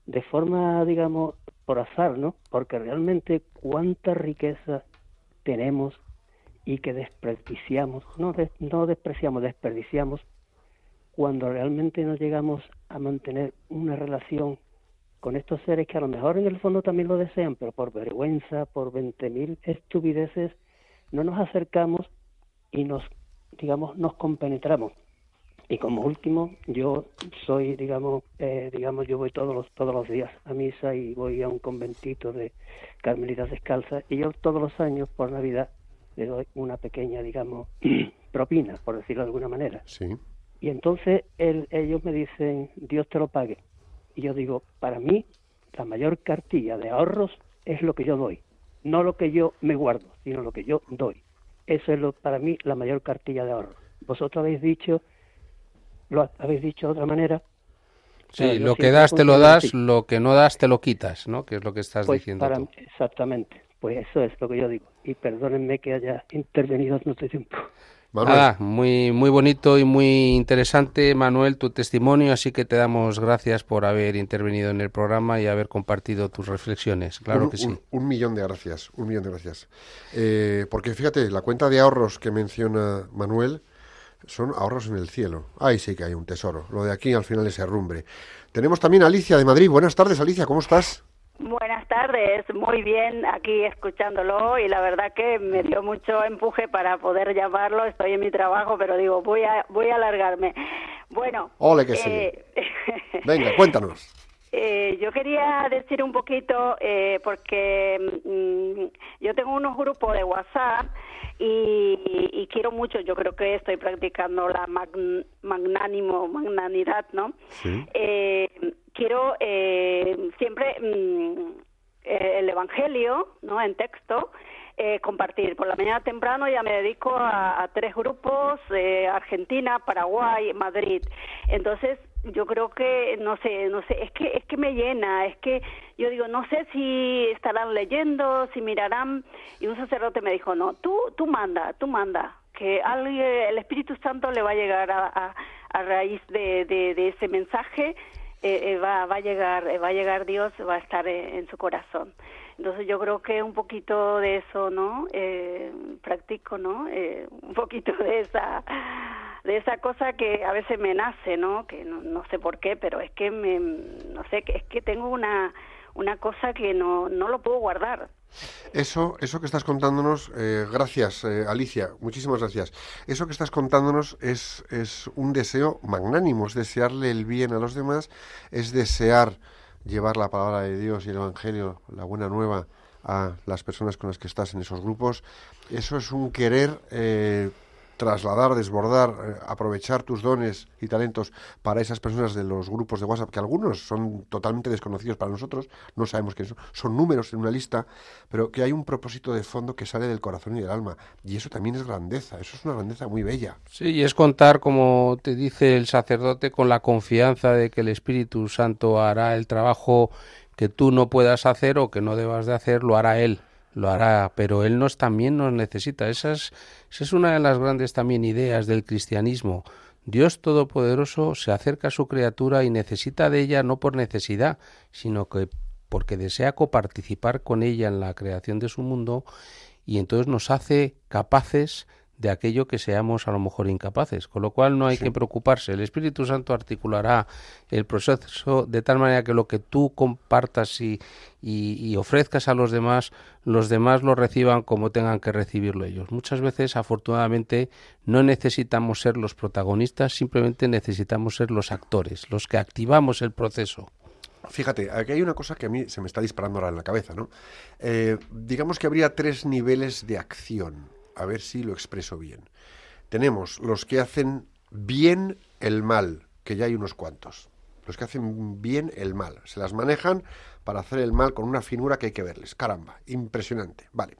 de forma, digamos, por azar, ¿no? Porque realmente cuánta riqueza tenemos y que desperdiciamos, no, no despreciamos, desperdiciamos cuando realmente no llegamos a mantener una relación con estos seres que a lo mejor en el fondo también lo desean, pero por vergüenza, por 20.000 estupideces, no nos acercamos y nos, digamos, nos compenetramos. Y como último, yo soy, digamos, eh, digamos, yo voy todos los todos los días a misa y voy a un conventito de carmelitas descalzas y yo todos los años por Navidad le doy una pequeña, digamos, *clears throat* propina, por decirlo de alguna manera. sí. Y entonces él- ellos me dicen, Dios te lo pague. Y yo digo, para mí, la mayor cartilla de ahorros es lo que yo doy, no lo que yo me guardo, sino lo que yo doy. Eso es lo, para mí la mayor cartilla de ahorros. Vosotros habéis dicho, lo habéis dicho de otra manera. Sí, lo que das te lo das, así. lo que no das te lo quitas, ¿no? Que es lo que estás Pues diciendo para tú. mí- exactamente, pues eso es lo que yo digo. Y perdónenme que haya *laughs* intervenido en este tiempo. Nada, muy, muy bonito y muy interesante, Manuel, tu testimonio, así que te damos gracias por haber intervenido en el programa y haber compartido tus reflexiones. Claro un, que sí. un- un millón de gracias, un millón de gracias. Eh, porque fíjate, la cuenta de ahorros que menciona Manuel son ahorros en el cielo. Ahí sí que hay un tesoro. Lo de aquí al final es herrumbre. Tenemos también a Alicia de Madrid. Buenas tardes, Alicia, ¿cómo estás? Buenas tardes, muy bien aquí escuchándolo y la verdad que me dio mucho empuje para poder llamarlo. Estoy en mi trabajo, pero digo, voy a voy a alargarme. Bueno, Ole que sí. eh, *laughs* Venga, cuéntanos. Eh, yo quería decir un poquito eh, porque mm, yo tengo unos grupos de WhatsApp y, y quiero mucho. Yo creo que estoy practicando la magn- magnánimo magnanidad, ¿no? Sí. Eh, quiero eh, siempre mm, eh, el Evangelio, ¿no? En texto. eh, compartir. Por la mañana temprano ya me dedico a, a tres grupos, Argentina, Paraguay, Madrid. Entonces, yo creo que, no sé, no sé, es que, es que me llena, es que yo digo, no sé si estarán leyendo, si mirarán, y un sacerdote me dijo, no, tú, tú manda, tú manda, que alguien, el Espíritu Santo le va a llegar a, a, raíz de, de, ese mensaje, eh, eh, va, va a llegar, eh, va a llegar Dios, va a estar eh, en su corazón. Entonces yo creo que un poquito de eso, ¿no? Eh, practico, ¿no? Un poquito de esa, de esa cosa que a veces me nace, ¿no? Que no, no sé por qué, pero es que me, no sé, es que tengo una, una cosa que no, no lo puedo guardar. Eso, eso que estás contándonos, eh, gracias eh, Alicia, muchísimas gracias. Eso que estás contándonos es, es un deseo magnánimo, es desearle el bien a los demás, es desear llevar la palabra de Dios y el Evangelio, la buena nueva, a las personas con las que estás en esos grupos. Eso es un querer eh, trasladar, desbordar, eh, aprovechar tus dones y talentos para esas personas de los grupos de WhatsApp, que algunos son totalmente desconocidos para nosotros, no sabemos quiénes son, son números en una lista, pero que hay un propósito de fondo que sale del corazón y del alma. Y eso también es grandeza, eso es una grandeza muy bella. Sí, y es contar, como te dice el sacerdote, con la confianza de que el Espíritu Santo hará el trabajo que tú no puedas hacer o que no debas de hacer, lo hará Él, lo hará, pero Él nos también nos necesita. Esa es, es una de las grandes también ideas del cristianismo. Dios Todopoderoso se acerca a su criatura y necesita de ella no por necesidad, sino que porque desea coparticipar con ella en la creación de su mundo y entonces nos hace capaces de aquello que seamos a lo mejor incapaces. Con lo cual no hay que preocuparse. El Espíritu Santo articulará el proceso de tal manera que lo que tú compartas y, y, ofrezcas a los demás, los demás lo reciban como tengan que recibirlo ellos. Muchas veces, afortunadamente, no necesitamos ser los protagonistas, simplemente necesitamos ser los actores, los que activamos el proceso. Fíjate, aquí hay una cosa que a mí se me está disparando ahora en la cabeza, ¿no? Eh, digamos que habría tres niveles de acción. A ver si lo expreso bien. Tenemos los que hacen bien el mal, que ya hay unos cuantos. Los que hacen bien el mal. Se las manejan para hacer el mal con una finura que hay que verles. Caramba, impresionante. Vale.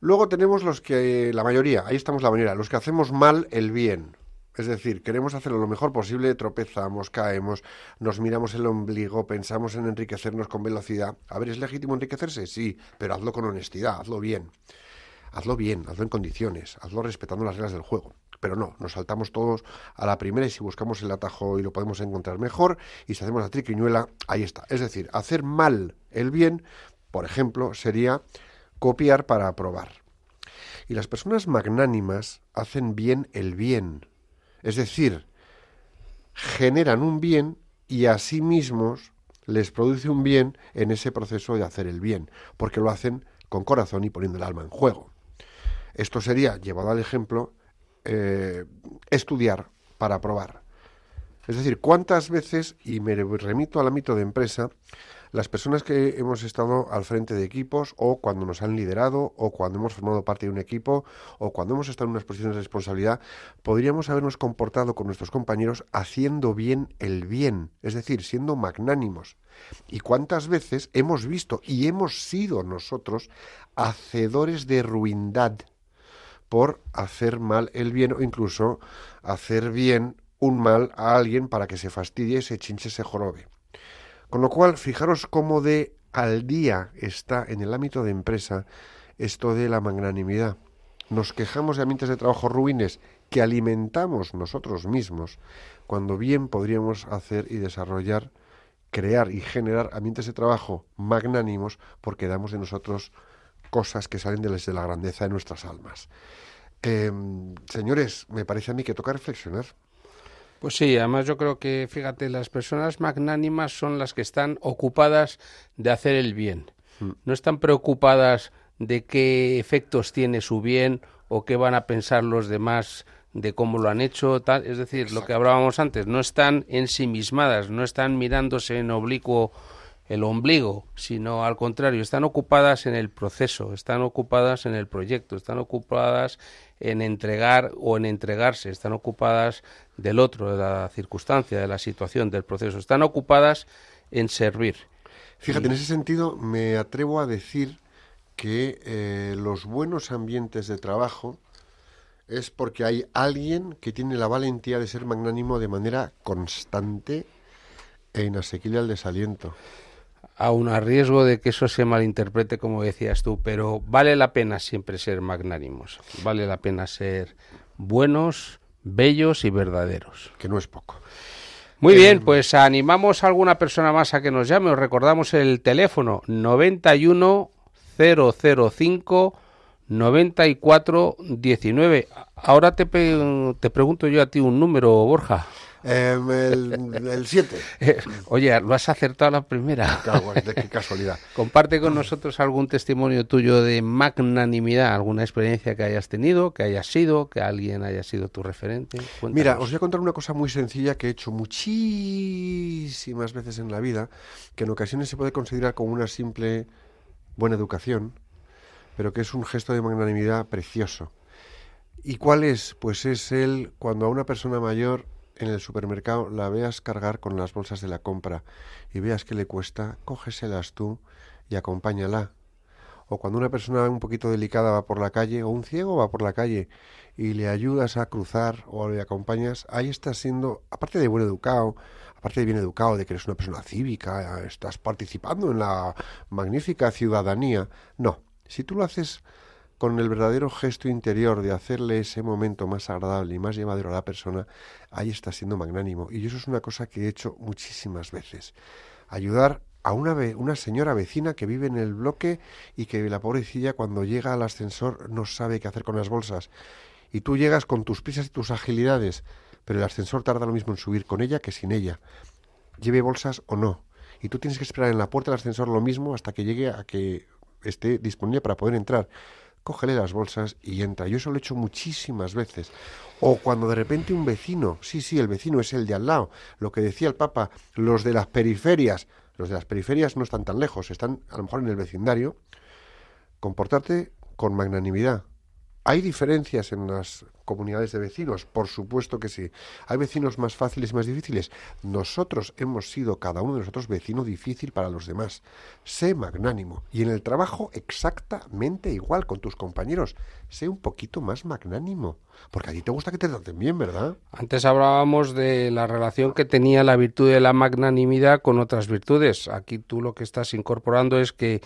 Luego tenemos los que, la mayoría, ahí estamos la mayoría, los que hacemos mal el bien. Es decir, queremos hacerlo lo mejor posible, tropezamos, caemos, nos miramos el ombligo, pensamos en enriquecernos con velocidad. A ver, ¿es legítimo enriquecerse? Sí, pero hazlo con honestidad, hazlo bien. Hazlo bien, hazlo en condiciones, hazlo respetando las reglas del juego. Pero no, nos saltamos todos a la primera y si buscamos el atajo y lo podemos encontrar mejor y si hacemos la triquiñuela, ahí está. Es decir, hacer mal el bien, por ejemplo, sería copiar para aprobar. Y las personas magnánimas hacen bien el bien, es decir, generan un bien y a sí mismos les produce un bien en ese proceso de hacer el bien, porque lo hacen con corazón y poniendo el alma en juego. Esto sería, llevado al ejemplo, eh, estudiar para probar. Es decir, ¿cuántas veces, y me remito al ámbito de empresa, las personas que hemos estado al frente de equipos o cuando nos han liderado o cuando hemos formado parte de un equipo o cuando hemos estado en unas posiciones de responsabilidad, podríamos habernos comportado con nuestros compañeros haciendo bien el bien, es decir, siendo magnánimos. ¿Y cuántas veces hemos visto y hemos sido nosotros hacedores de ruindad por hacer mal el bien o incluso hacer bien un mal a alguien para que se fastidie, se chinche, se jorobe? Con lo cual, fijaros cómo de al día está en el ámbito de empresa esto de la magnanimidad. Nos quejamos de ambientes de trabajo ruines que alimentamos nosotros mismos, cuando bien podríamos hacer y desarrollar, crear y generar ambientes de trabajo magnánimos porque damos de nosotros cosas que salen desde la grandeza de nuestras almas. Em, señores, me parece a mí que toca reflexionar. Pues sí, además yo creo que, fíjate, las personas magnánimas son las que están ocupadas de hacer el bien. Mm. No están preocupadas de qué efectos tiene su bien o qué van a pensar los demás de cómo lo han hecho, tal. es decir, lo que hablábamos antes, no están ensimismadas, no están mirándose en oblicuo el ombligo, sino al contrario, están ocupadas en el proceso, están ocupadas en el proyecto, están ocupadas en entregar o en entregarse, están ocupadas del otro, de la circunstancia, de la situación, del proceso, están ocupadas en servir. Fíjate, en ese sentido me atrevo a decir que eh, los buenos ambientes de trabajo es porque hay alguien que tiene la valentía de ser magnánimo de manera constante e inasequible al desaliento aun a riesgo de que eso se malinterprete como decías tú, pero vale la pena siempre ser magnánimos, vale la pena ser buenos, bellos y verdaderos. Que no es poco. Muy bien, pues animamos a alguna persona más a que nos llame. Os recordamos el teléfono 91 005 94 19. Qué te, te pregunto yo a ti un número, Borja. Em, el 7. Eh, oye, lo has acertado la primera. qué casualidad. *laughs* Comparte con nosotros algún testimonio tuyo de magnanimidad, alguna experiencia que hayas tenido, que hayas sido, que alguien haya sido tu referente. Mira, os voy a contar una cosa muy sencilla que he hecho muchísimas veces en la vida, que en ocasiones se puede considerar como una simple buena educación, pero que es un gesto de magnanimidad precioso. ¿Y cuál es? Pues es el cuando a una persona mayor en el supermercado la veas cargar con las bolsas de la compra y veas que le cuesta, cógeselas tú y acompáñala. O cuando una persona un poquito delicada va por la calle, o un ciego va por la calle, y le ayudas a cruzar o le acompañas, ahí estás siendo, aparte de buen educado, aparte de bien educado, de que eres una persona cívica, estás participando en la magnífica ciudadanía. No, si tú lo haces con el verdadero gesto interior de hacerle ese momento más agradable y más llevadero a la persona, ahí está siendo magnánimo. Y eso es una cosa que he hecho muchísimas veces. Ayudar a una, una señora vecina que vive en el bloque y que la pobrecilla cuando llega al ascensor no sabe qué hacer con las bolsas. Y tú llegas con tus prisas y tus agilidades, pero el ascensor tarda lo mismo en subir con ella que sin ella. Lleve bolsas o no. Y tú tienes que esperar en la puerta del ascensor lo mismo hasta que llegue a que esté disponible para poder entrar. Cógele las bolsas y entra. Yo eso lo he hecho muchísimas veces. O cuando de repente un vecino, sí, sí, el vecino es el de al lado, lo que decía el Papa, los de las periferias, los de las periferias no están tan lejos, están a lo mejor en el vecindario, comportarte con magnanimidad. ¿Hay diferencias en las comunidades de vecinos? Por supuesto que sí. ¿Hay vecinos más fáciles y más difíciles? Nosotros hemos sido cada uno de nosotros vecino difícil para los demás. Sé magnánimo. Y en el trabajo exactamente igual con tus compañeros. Sé un poquito más magnánimo. Porque a ti te gusta que te traten bien, ¿verdad? Antes hablábamos de la relación que tenía la virtud de la magnanimidad con otras virtudes. Aquí tú lo que estás incorporando es que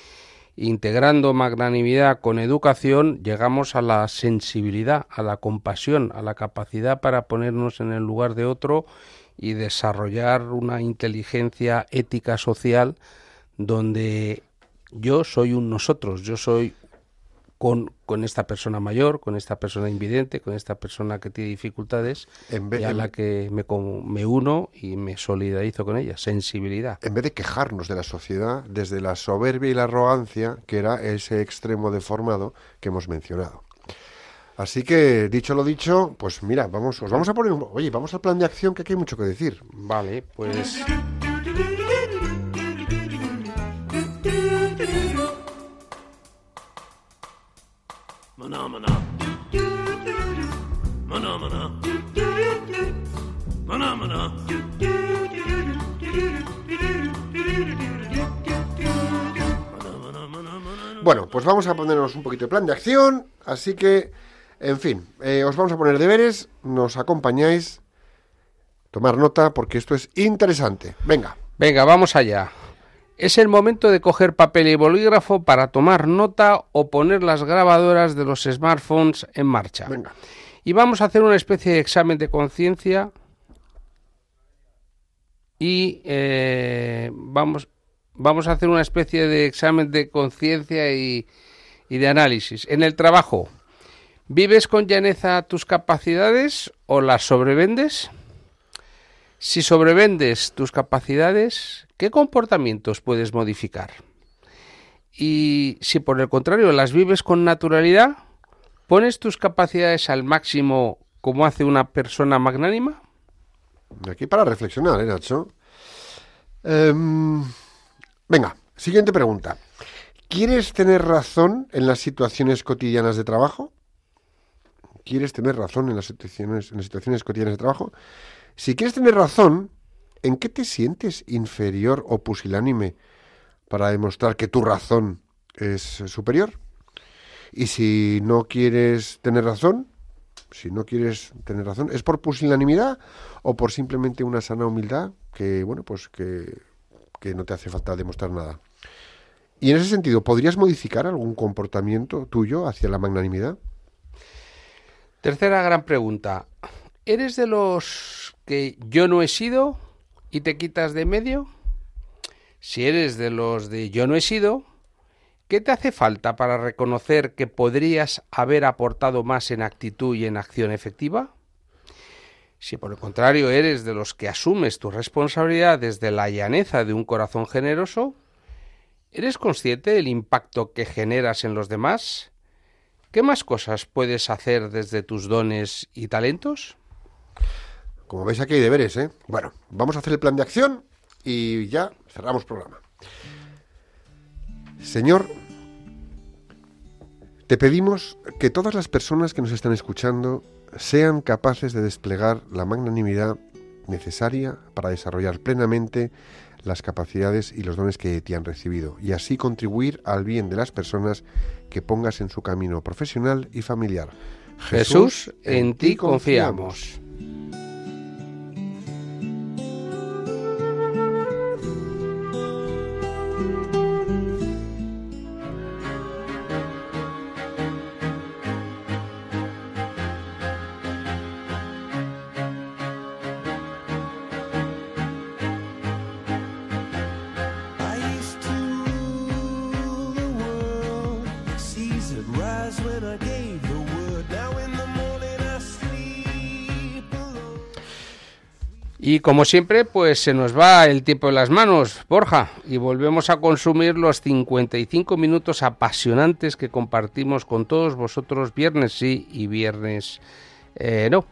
integrando magnanimidad con educación llegamos a la sensibilidad, a la compasión, a la capacidad para ponernos en el lugar de otro y desarrollar una inteligencia ética social donde yo soy un nosotros, yo soy con, con esta persona mayor, con esta persona invidente, con esta persona que tiene dificultades En vez- y a en- la que me, me uno y me solidarizo con ella, sensibilidad. En vez de quejarnos de la sociedad desde la soberbia y la arrogancia, que era ese extremo deformado que hemos mencionado. Así que, dicho lo dicho, pues mira, vamos, os vamos a poner un... Oye, vamos al plan de acción, que aquí hay mucho que decir. Vale, pues Maná, maná. Maná, maná. Maná, maná. Bueno, pues vamos a ponernos un poquito de plan de acción, así que, en fin, eh, os vamos a poner deberes, nos acompañáis, tomar nota, porque esto es interesante. Venga, venga, vamos allá. Es el momento de coger papel y bolígrafo para tomar nota o poner las grabadoras de los smartphones en marcha. venga. Y vamos a hacer una especie de examen de conciencia y eh, vamos, vamos a hacer una especie de examen de conciencia y, y de análisis. En el trabajo, ¿vives con llaneza tus capacidades o las sobrevendes? Si sobrevendes tus capacidades, ¿qué comportamientos puedes modificar? Y si por el contrario las vives con naturalidad, ¿pones tus capacidades al máximo como hace una persona magnánima? Aquí para reflexionar, ¿eh, Nacho? Em, venga, siguiente pregunta. ¿Quieres tener razón en las situaciones cotidianas de trabajo? ¿Quieres tener razón en las situaciones, en las situaciones cotidianas de trabajo? Si quieres tener razón, ¿en qué te sientes inferior o pusilánime para demostrar que tu razón es superior? Y si no quieres tener razón, si no quieres tener razón, ¿es por pusilanimidad o por simplemente una sana humildad que, bueno, pues que, que no te hace falta demostrar nada? Y en ese sentido, ¿podrías modificar algún comportamiento tuyo hacia la magnanimidad? Tercera gran pregunta. ¿Eres de los que yo no he sido y te quitas de medio? Si eres de los de yo no he sido, ¿qué te hace falta para reconocer que podrías haber aportado más en actitud y en acción efectiva? Si por el contrario eres de los que asumes tu responsabilidad desde la llaneza de un corazón generoso, ¿eres consciente del impacto que generas en los demás? ¿Qué más cosas puedes hacer desde tus dones y talentos? Como veis aquí hay deberes, ¿eh? Bueno, vamos a hacer el plan de acción y ya cerramos programa. Señor, te pedimos que todas las personas que nos están escuchando sean capaces de desplegar la magnanimidad necesaria para desarrollar plenamente las capacidades y los dones que te han recibido y así contribuir al bien de las personas que pongas en su camino profesional y familiar. Jesús, en ti confiamos. Y como siempre, pues se nos va el tiempo en las manos, Borja, y volvemos a consumir los 55 minutos apasionantes que compartimos con todos vosotros viernes sí y viernes eh, no.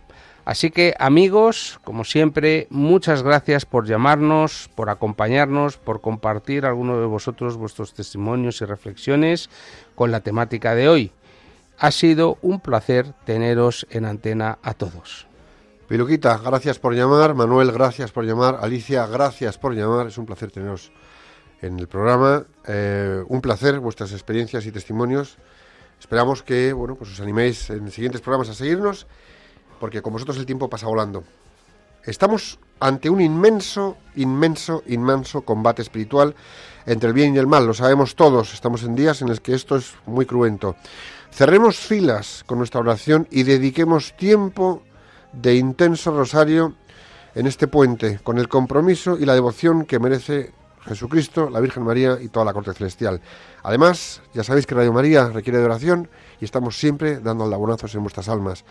Así que amigos, como siempre, muchas gracias por llamarnos, por acompañarnos, por compartir alguno de vosotros vuestros testimonios y reflexiones con la temática de hoy. Ha sido un placer teneros en antena a todos. Piluquita, gracias por llamar. Manuel, gracias por llamar. Alicia, gracias por llamar. Es un placer teneros en el programa. Eh, un placer vuestras experiencias y testimonios. Esperamos que bueno, pues os animéis en siguientes programas a seguirnos, porque con vosotros el tiempo pasa volando. Estamos ante un inmenso, inmenso, inmenso combate espiritual entre el bien y el mal. Lo sabemos todos. Estamos en días en los que esto es muy cruento. Cerremos filas con nuestra oración y dediquemos tiempo de intenso rosario en este puente, con el compromiso y la devoción que merece Jesucristo, la Virgen María y toda la corte celestial. Además, ya sabéis que Radio María requiere de oración y estamos siempre dando aldabonazos en vuestras almas.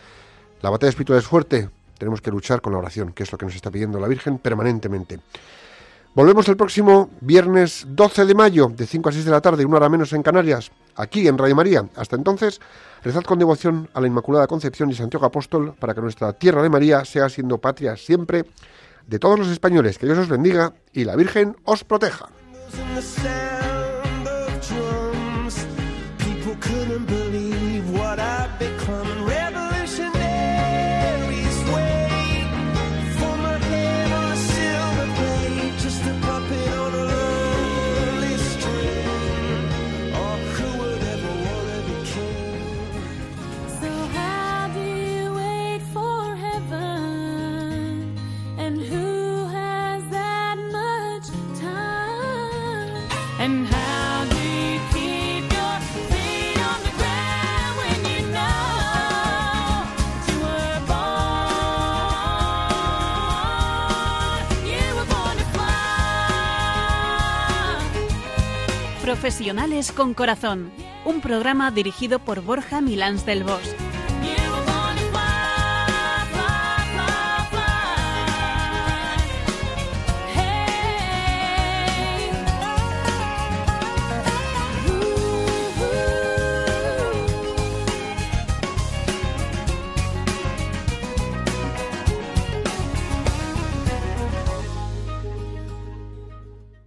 La batalla espiritual es fuerte, tenemos que luchar con la oración, que es lo que nos está pidiendo la Virgen permanentemente. Volvemos el próximo viernes 12 de mayo, de 5 a 6 de la tarde, una hora menos en Canarias, aquí en Radio María. Hasta entonces, rezad con devoción a la Inmaculada Concepción y Santiago Apóstol para que nuestra tierra de María sea siendo patria siempre de todos los españoles. Que Dios os bendiga y la Virgen os proteja. Profesionales con Corazón, un programa dirigido por Borja Milans del Bosch.